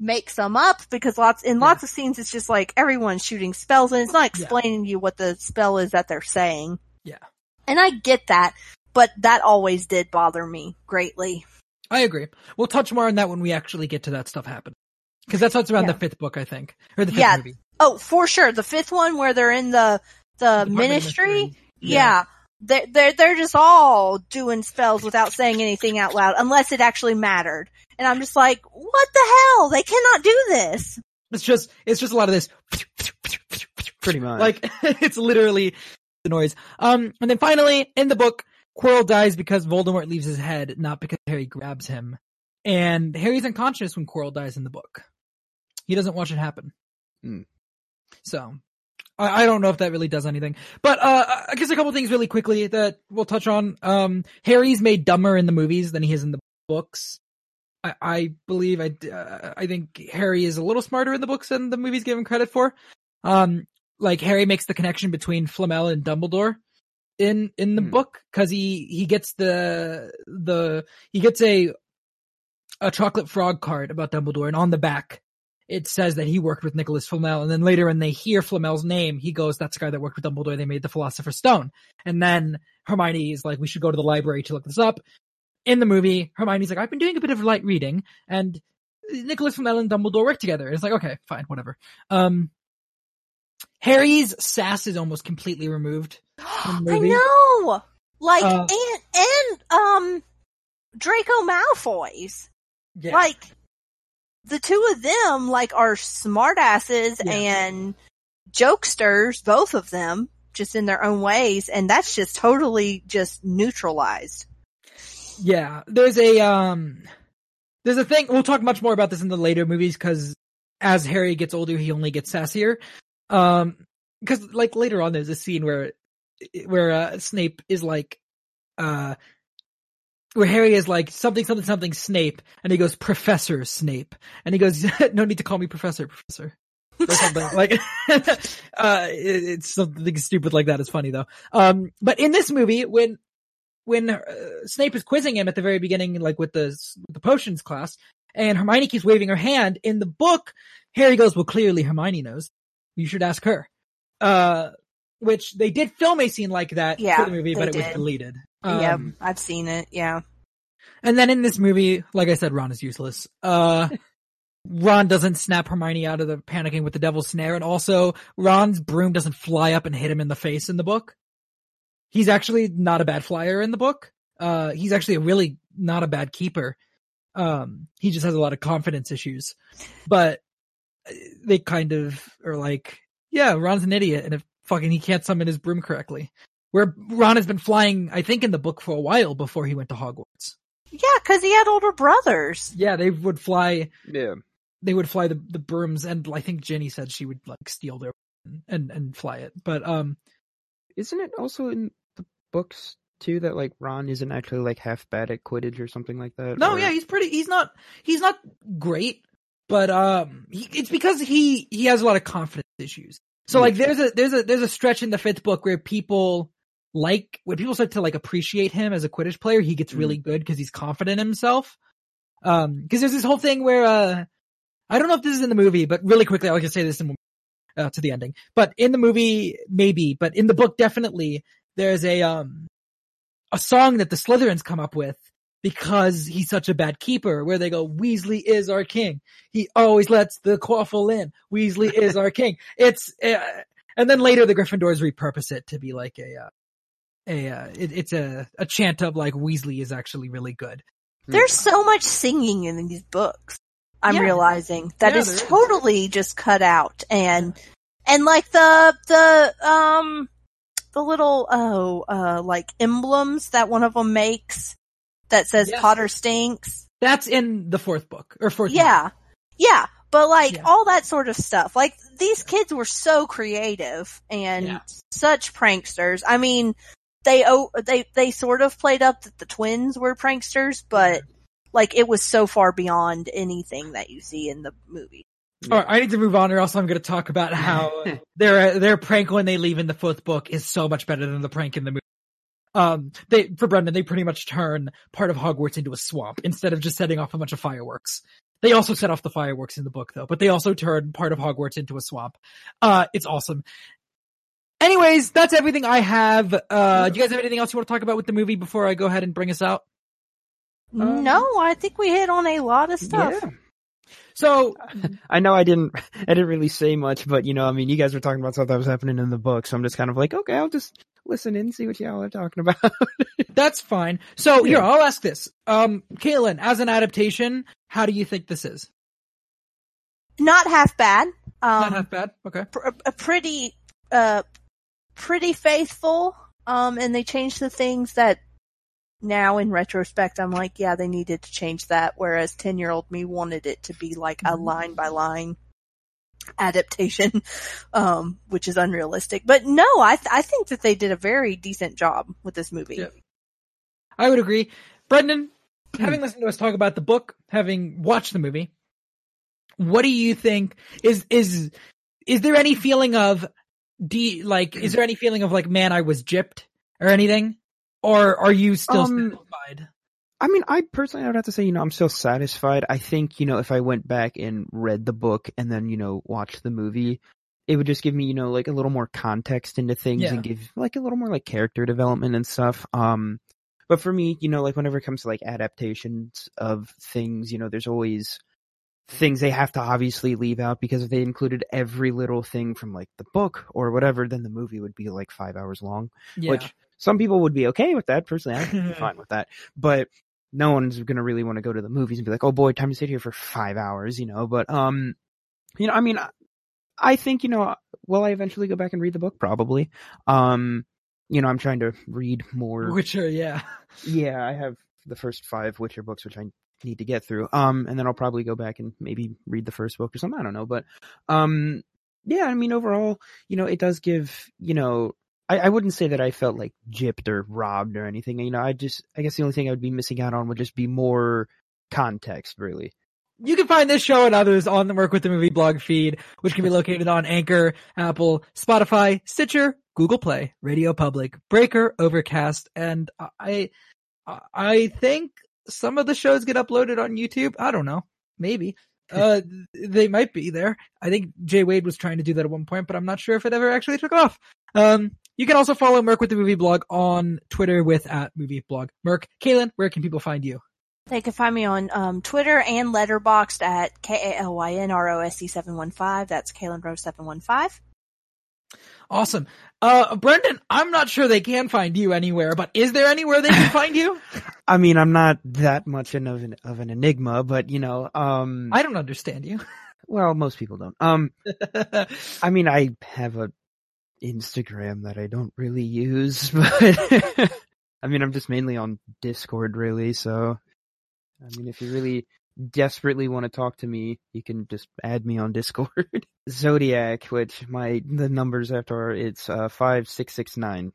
make some up because lots, in lots of scenes it's just like everyone's shooting spells and it's not Yeah. explaining to you what the spell is that they're saying. Yeah. And I get that, but that always did bother me greatly. I agree. We'll touch more on that when we actually get to that stuff happen. Cause that's what's around Yeah. the fifth book, I think. Or the fifth Yeah. movie. Oh, for sure. The fifth one where they're in the the Department of ministry. Mystery. Yeah. They're, they're, they're just all doing spells without saying anything out loud unless it actually mattered. And I'm just like, what the hell? They cannot do this. It's just, it's just a lot of this. Pretty much. Like, it's literally the noise. Um, and then finally, in the book, Quirrell dies because Voldemort leaves his head, not because Harry grabs him. And Harry's unconscious when Quirrell dies in the book. He doesn't watch it happen. Hmm. So, I, I don't know if that really does anything. But, uh, I guess a couple things really quickly that we'll touch on. Um, Harry's made dumber in the movies than he is in the books. I, I believe I, uh, I think Harry is a little smarter in the books than the movies give him credit for. Um, like Harry makes the connection between Flamel and Dumbledore in, in the Hmm. book cause he, he gets the, the, he gets a, a chocolate frog card about Dumbledore and on the back it says that he worked with Nicholas Flamel and then later when they hear Flamel's name, he goes, that's the guy that worked with Dumbledore. They made the Philosopher's Stone. And then Hermione is like, we should go to the library to look this up. In the movie, Hermione's like, I've been doing a bit of light reading and Nicholas Flamel and Dumbledore work together. It's like, okay, fine, whatever. Um, Harry's sass is almost completely removed. I know. Like, Uh, and, and, um, Draco Malfoy's. Yeah. Like, the two of them, like, are smartasses Yeah. and jokesters, both of them, just in their own ways, and that's just totally just neutralized. Yeah, there's a um, there's a thing. We'll talk much more about this in the later movies because as Harry gets older, he only gets sassier. Um, because like later on, there's a scene where where uh, Snape is like, uh, where Harry is like something something something Snape, and he goes Professor Snape, and he goes, no need to call me Professor Professor. or something like uh it- it's something stupid like that it's funny though. Um but in this movie when when uh, Snape is quizzing him at the very beginning like with the the potions class and Hermione keeps waving her hand in the book Harry goes well clearly Hermione knows. You should ask her. Uh which they did film a scene like that Yeah, for the movie but it was did. deleted yeah, Um, I've seen it. Yeah. and then in this movie, like I said, Ron is useless. Uh, Ron doesn't snap Hermione out of the panicking with the devil's snare, and also Ron's broom doesn't fly up and hit him in the face in the book. He's actually not a bad flyer in the book. Uh, he's actually a really not a bad keeper. Um, he just has a lot of confidence issues, but uh, they kind of are like, Yeah, Ron's an idiot, and if fucking he can't summon his broom correctly. Where Ron has been flying, I think, in the book for a while before he went to Hogwarts. Yeah, because he had older brothers. Yeah, they would fly. Yeah. They would fly the the brooms, and I think Ginny said she would like steal their and and fly it. But um, Isn't it also in the books too that like Ron isn't actually like half bad at Quidditch or something like that? no, Or- yeah, he's pretty. He's not. He's not great, but um, he, it's because he he has a lot of confidence issues. So like, there's a there's a there's a stretch in the fifth book where people like when people start to like appreciate him as a Quidditch player, he gets really good because he's confident in himself. Um, because there's this whole thing where uh, I don't know if this is in the movie, but really quickly, I'll just say this in, uh, to the ending. But in the movie, maybe, but in the book, definitely, there's a um a song that the Slytherins come up with because he's such a bad keeper, where they go, Weasley is our king. He always lets the quaffle in. Weasley is our king. It's, uh, and then later the Gryffindors repurpose it to be like a, uh, a, uh, it, it's a, a chant of like Weasley is actually really good. There's so much singing in these books. I'm Yeah. realizing that Yeah, is there is. totally just cut out and and like the the um the little oh uh like emblems that one of them makes that says Yes. Potter stinks. That's in the fourth book or fourth. Yeah. Yeah. But like Yeah. all that sort of stuff. Like these kids were so creative and Yeah. such pranksters. I mean, they oh they they sort of played up that the twins were pranksters, but like it was so far beyond anything that you see in the movie. All right, I need to move on, or else I'm going to talk about how their their prank when they leave in the fourth book is so much better than the prank in the movie. Um, they for Brendan, they pretty much turn part of Hogwarts into a swamp instead of just setting off a bunch of fireworks. They also set off the fireworks in the book, though, but they also turn part of Hogwarts into a swamp. Uh, it's awesome. Anyways, that's everything I have. Uh, do you guys have anything else you want to talk about with the movie before I go ahead and bring us out? Um, no, I think we hit on a lot of stuff. Yeah. So, I know I didn't I didn't really say much, but you know, I mean you guys were talking about stuff that was happening in the book, so I'm just kind of like, okay, I'll just listen in and see what y'all are talking about. That's fine. So here, I'll ask this. Um, Kaylin, as an adaptation, how do you think this is? Not half bad. Um, Not half bad. Okay. pr- a pretty uh pretty faithful um and they changed the things that now in retrospect I'm like yeah they needed to change that whereas 10 year old me wanted it to be like a line by line adaptation um which is unrealistic but no I th- I think that they did a very decent job with this movie Yeah. I would agree. Brendan, having listened to us talk about the book, having watched the movie, what do you think is is is there any feeling of do you, like is there any feeling of like man I was gypped or anything? Or are you still Um, satisfied? I mean, I personally I would have to say, you know, I'm still satisfied. I think, you know, if I went back and read the book and then, you know, watched the movie, it would just give me, you know, like a little more context into things Yeah. and give like a little more like character development and stuff. Um, but for me, you know, like whenever it comes to like adaptations of things, you know, there's always things they have to obviously leave out because if they included every little thing from like the book or whatever, then the movie would be like five hours long Yeah. which some people would be okay with that. Personally, I'd be fine with that. But no one's gonna really want to go to the movies and be like, "Oh boy, time to sit here for five hours," you know. But um, you know, I mean, I- I think you know, will I eventually go back and read the book? Probably. Um, you know, I'm trying to read more. Witcher, yeah. Yeah, I have the first five Witcher books, which I need to get through. Um, and then I'll probably go back and maybe read the first book or something. I don't know, but um, yeah, I mean, overall, you know, it does give, you know, I, I wouldn't say that I felt like gypped or robbed or anything. You know, I just, I guess the only thing I would be missing out on would just be more context, really. You can find this show and others on the Merc with the Movie blog feed, which can be located on Anchor, Apple, Spotify, Stitcher, Google Play, Radio Public, Breaker, Overcast, and I, I think some of the shows get uploaded on YouTube. I don't know. Maybe. Uh, they might be there. I think Jay Wade was trying to do that at one point, but I'm not sure if it ever actually took off. Um, you can also follow Merc with the Movie blog on Twitter with at movie blog. Merc, Kaylin, where can people find you? They can find me on um, Twitter and Letterboxd at K A L Y N R O S C seven one five. That's Kaylin Rose seven one five. Awesome. Uh, Brendan, I'm not sure they can find you anywhere, but is there anywhere they can find you? I mean, I'm not that much of an, of an enigma, but you know, um, I don't understand you. Well, most people don't. Um, I mean, I have a Instagram that I don't really use, but I mean, I'm just mainly on Discord, really. So, I mean, if you really desperately want to talk to me, you can just add me on Discord. Zodiac, which my the numbers after it's uh five six six nine.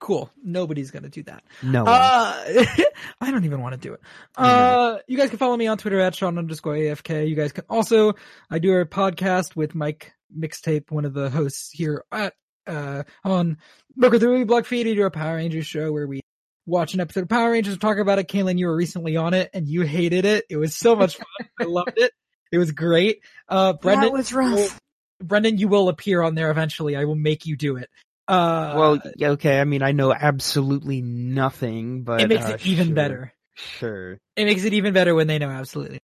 cool. Nobody's gonna do that. No. Uh, I don't even want to do it. Uh, you guys can follow me on Twitter at Sean underscore AFK. You guys can also, I do a podcast with Mike Mixtape, one of the hosts here at, uh, on Booker the Movie Blog feed. We do a Power Rangers show where we watch an episode of Power Rangers and talk about it. Kaylin, you were recently on it and you hated it. It was so much fun. I loved it. It was great. Uh, Brendan, that was rough. Brendan, you will appear on there eventually. I will make you do it. Uh, well, okay. I mean, I know absolutely nothing, but it makes uh, it even sure, better. Sure. It makes it even better when they know absolutely.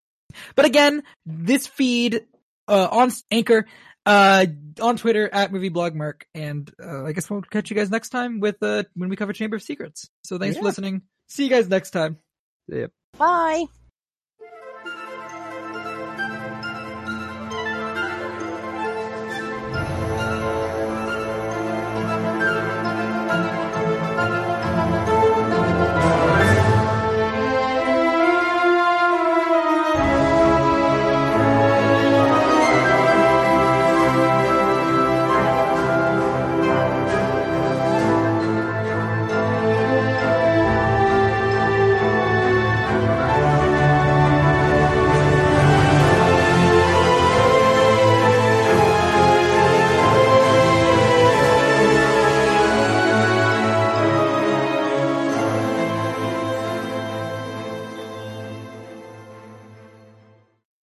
But again, this feed uh, on Anchor, uh, on Twitter at movieblogmerc, and uh, I guess we'll catch you guys next time with uh when we cover Chamber of Secrets. So thanks for listening. See you guys next time. Bye.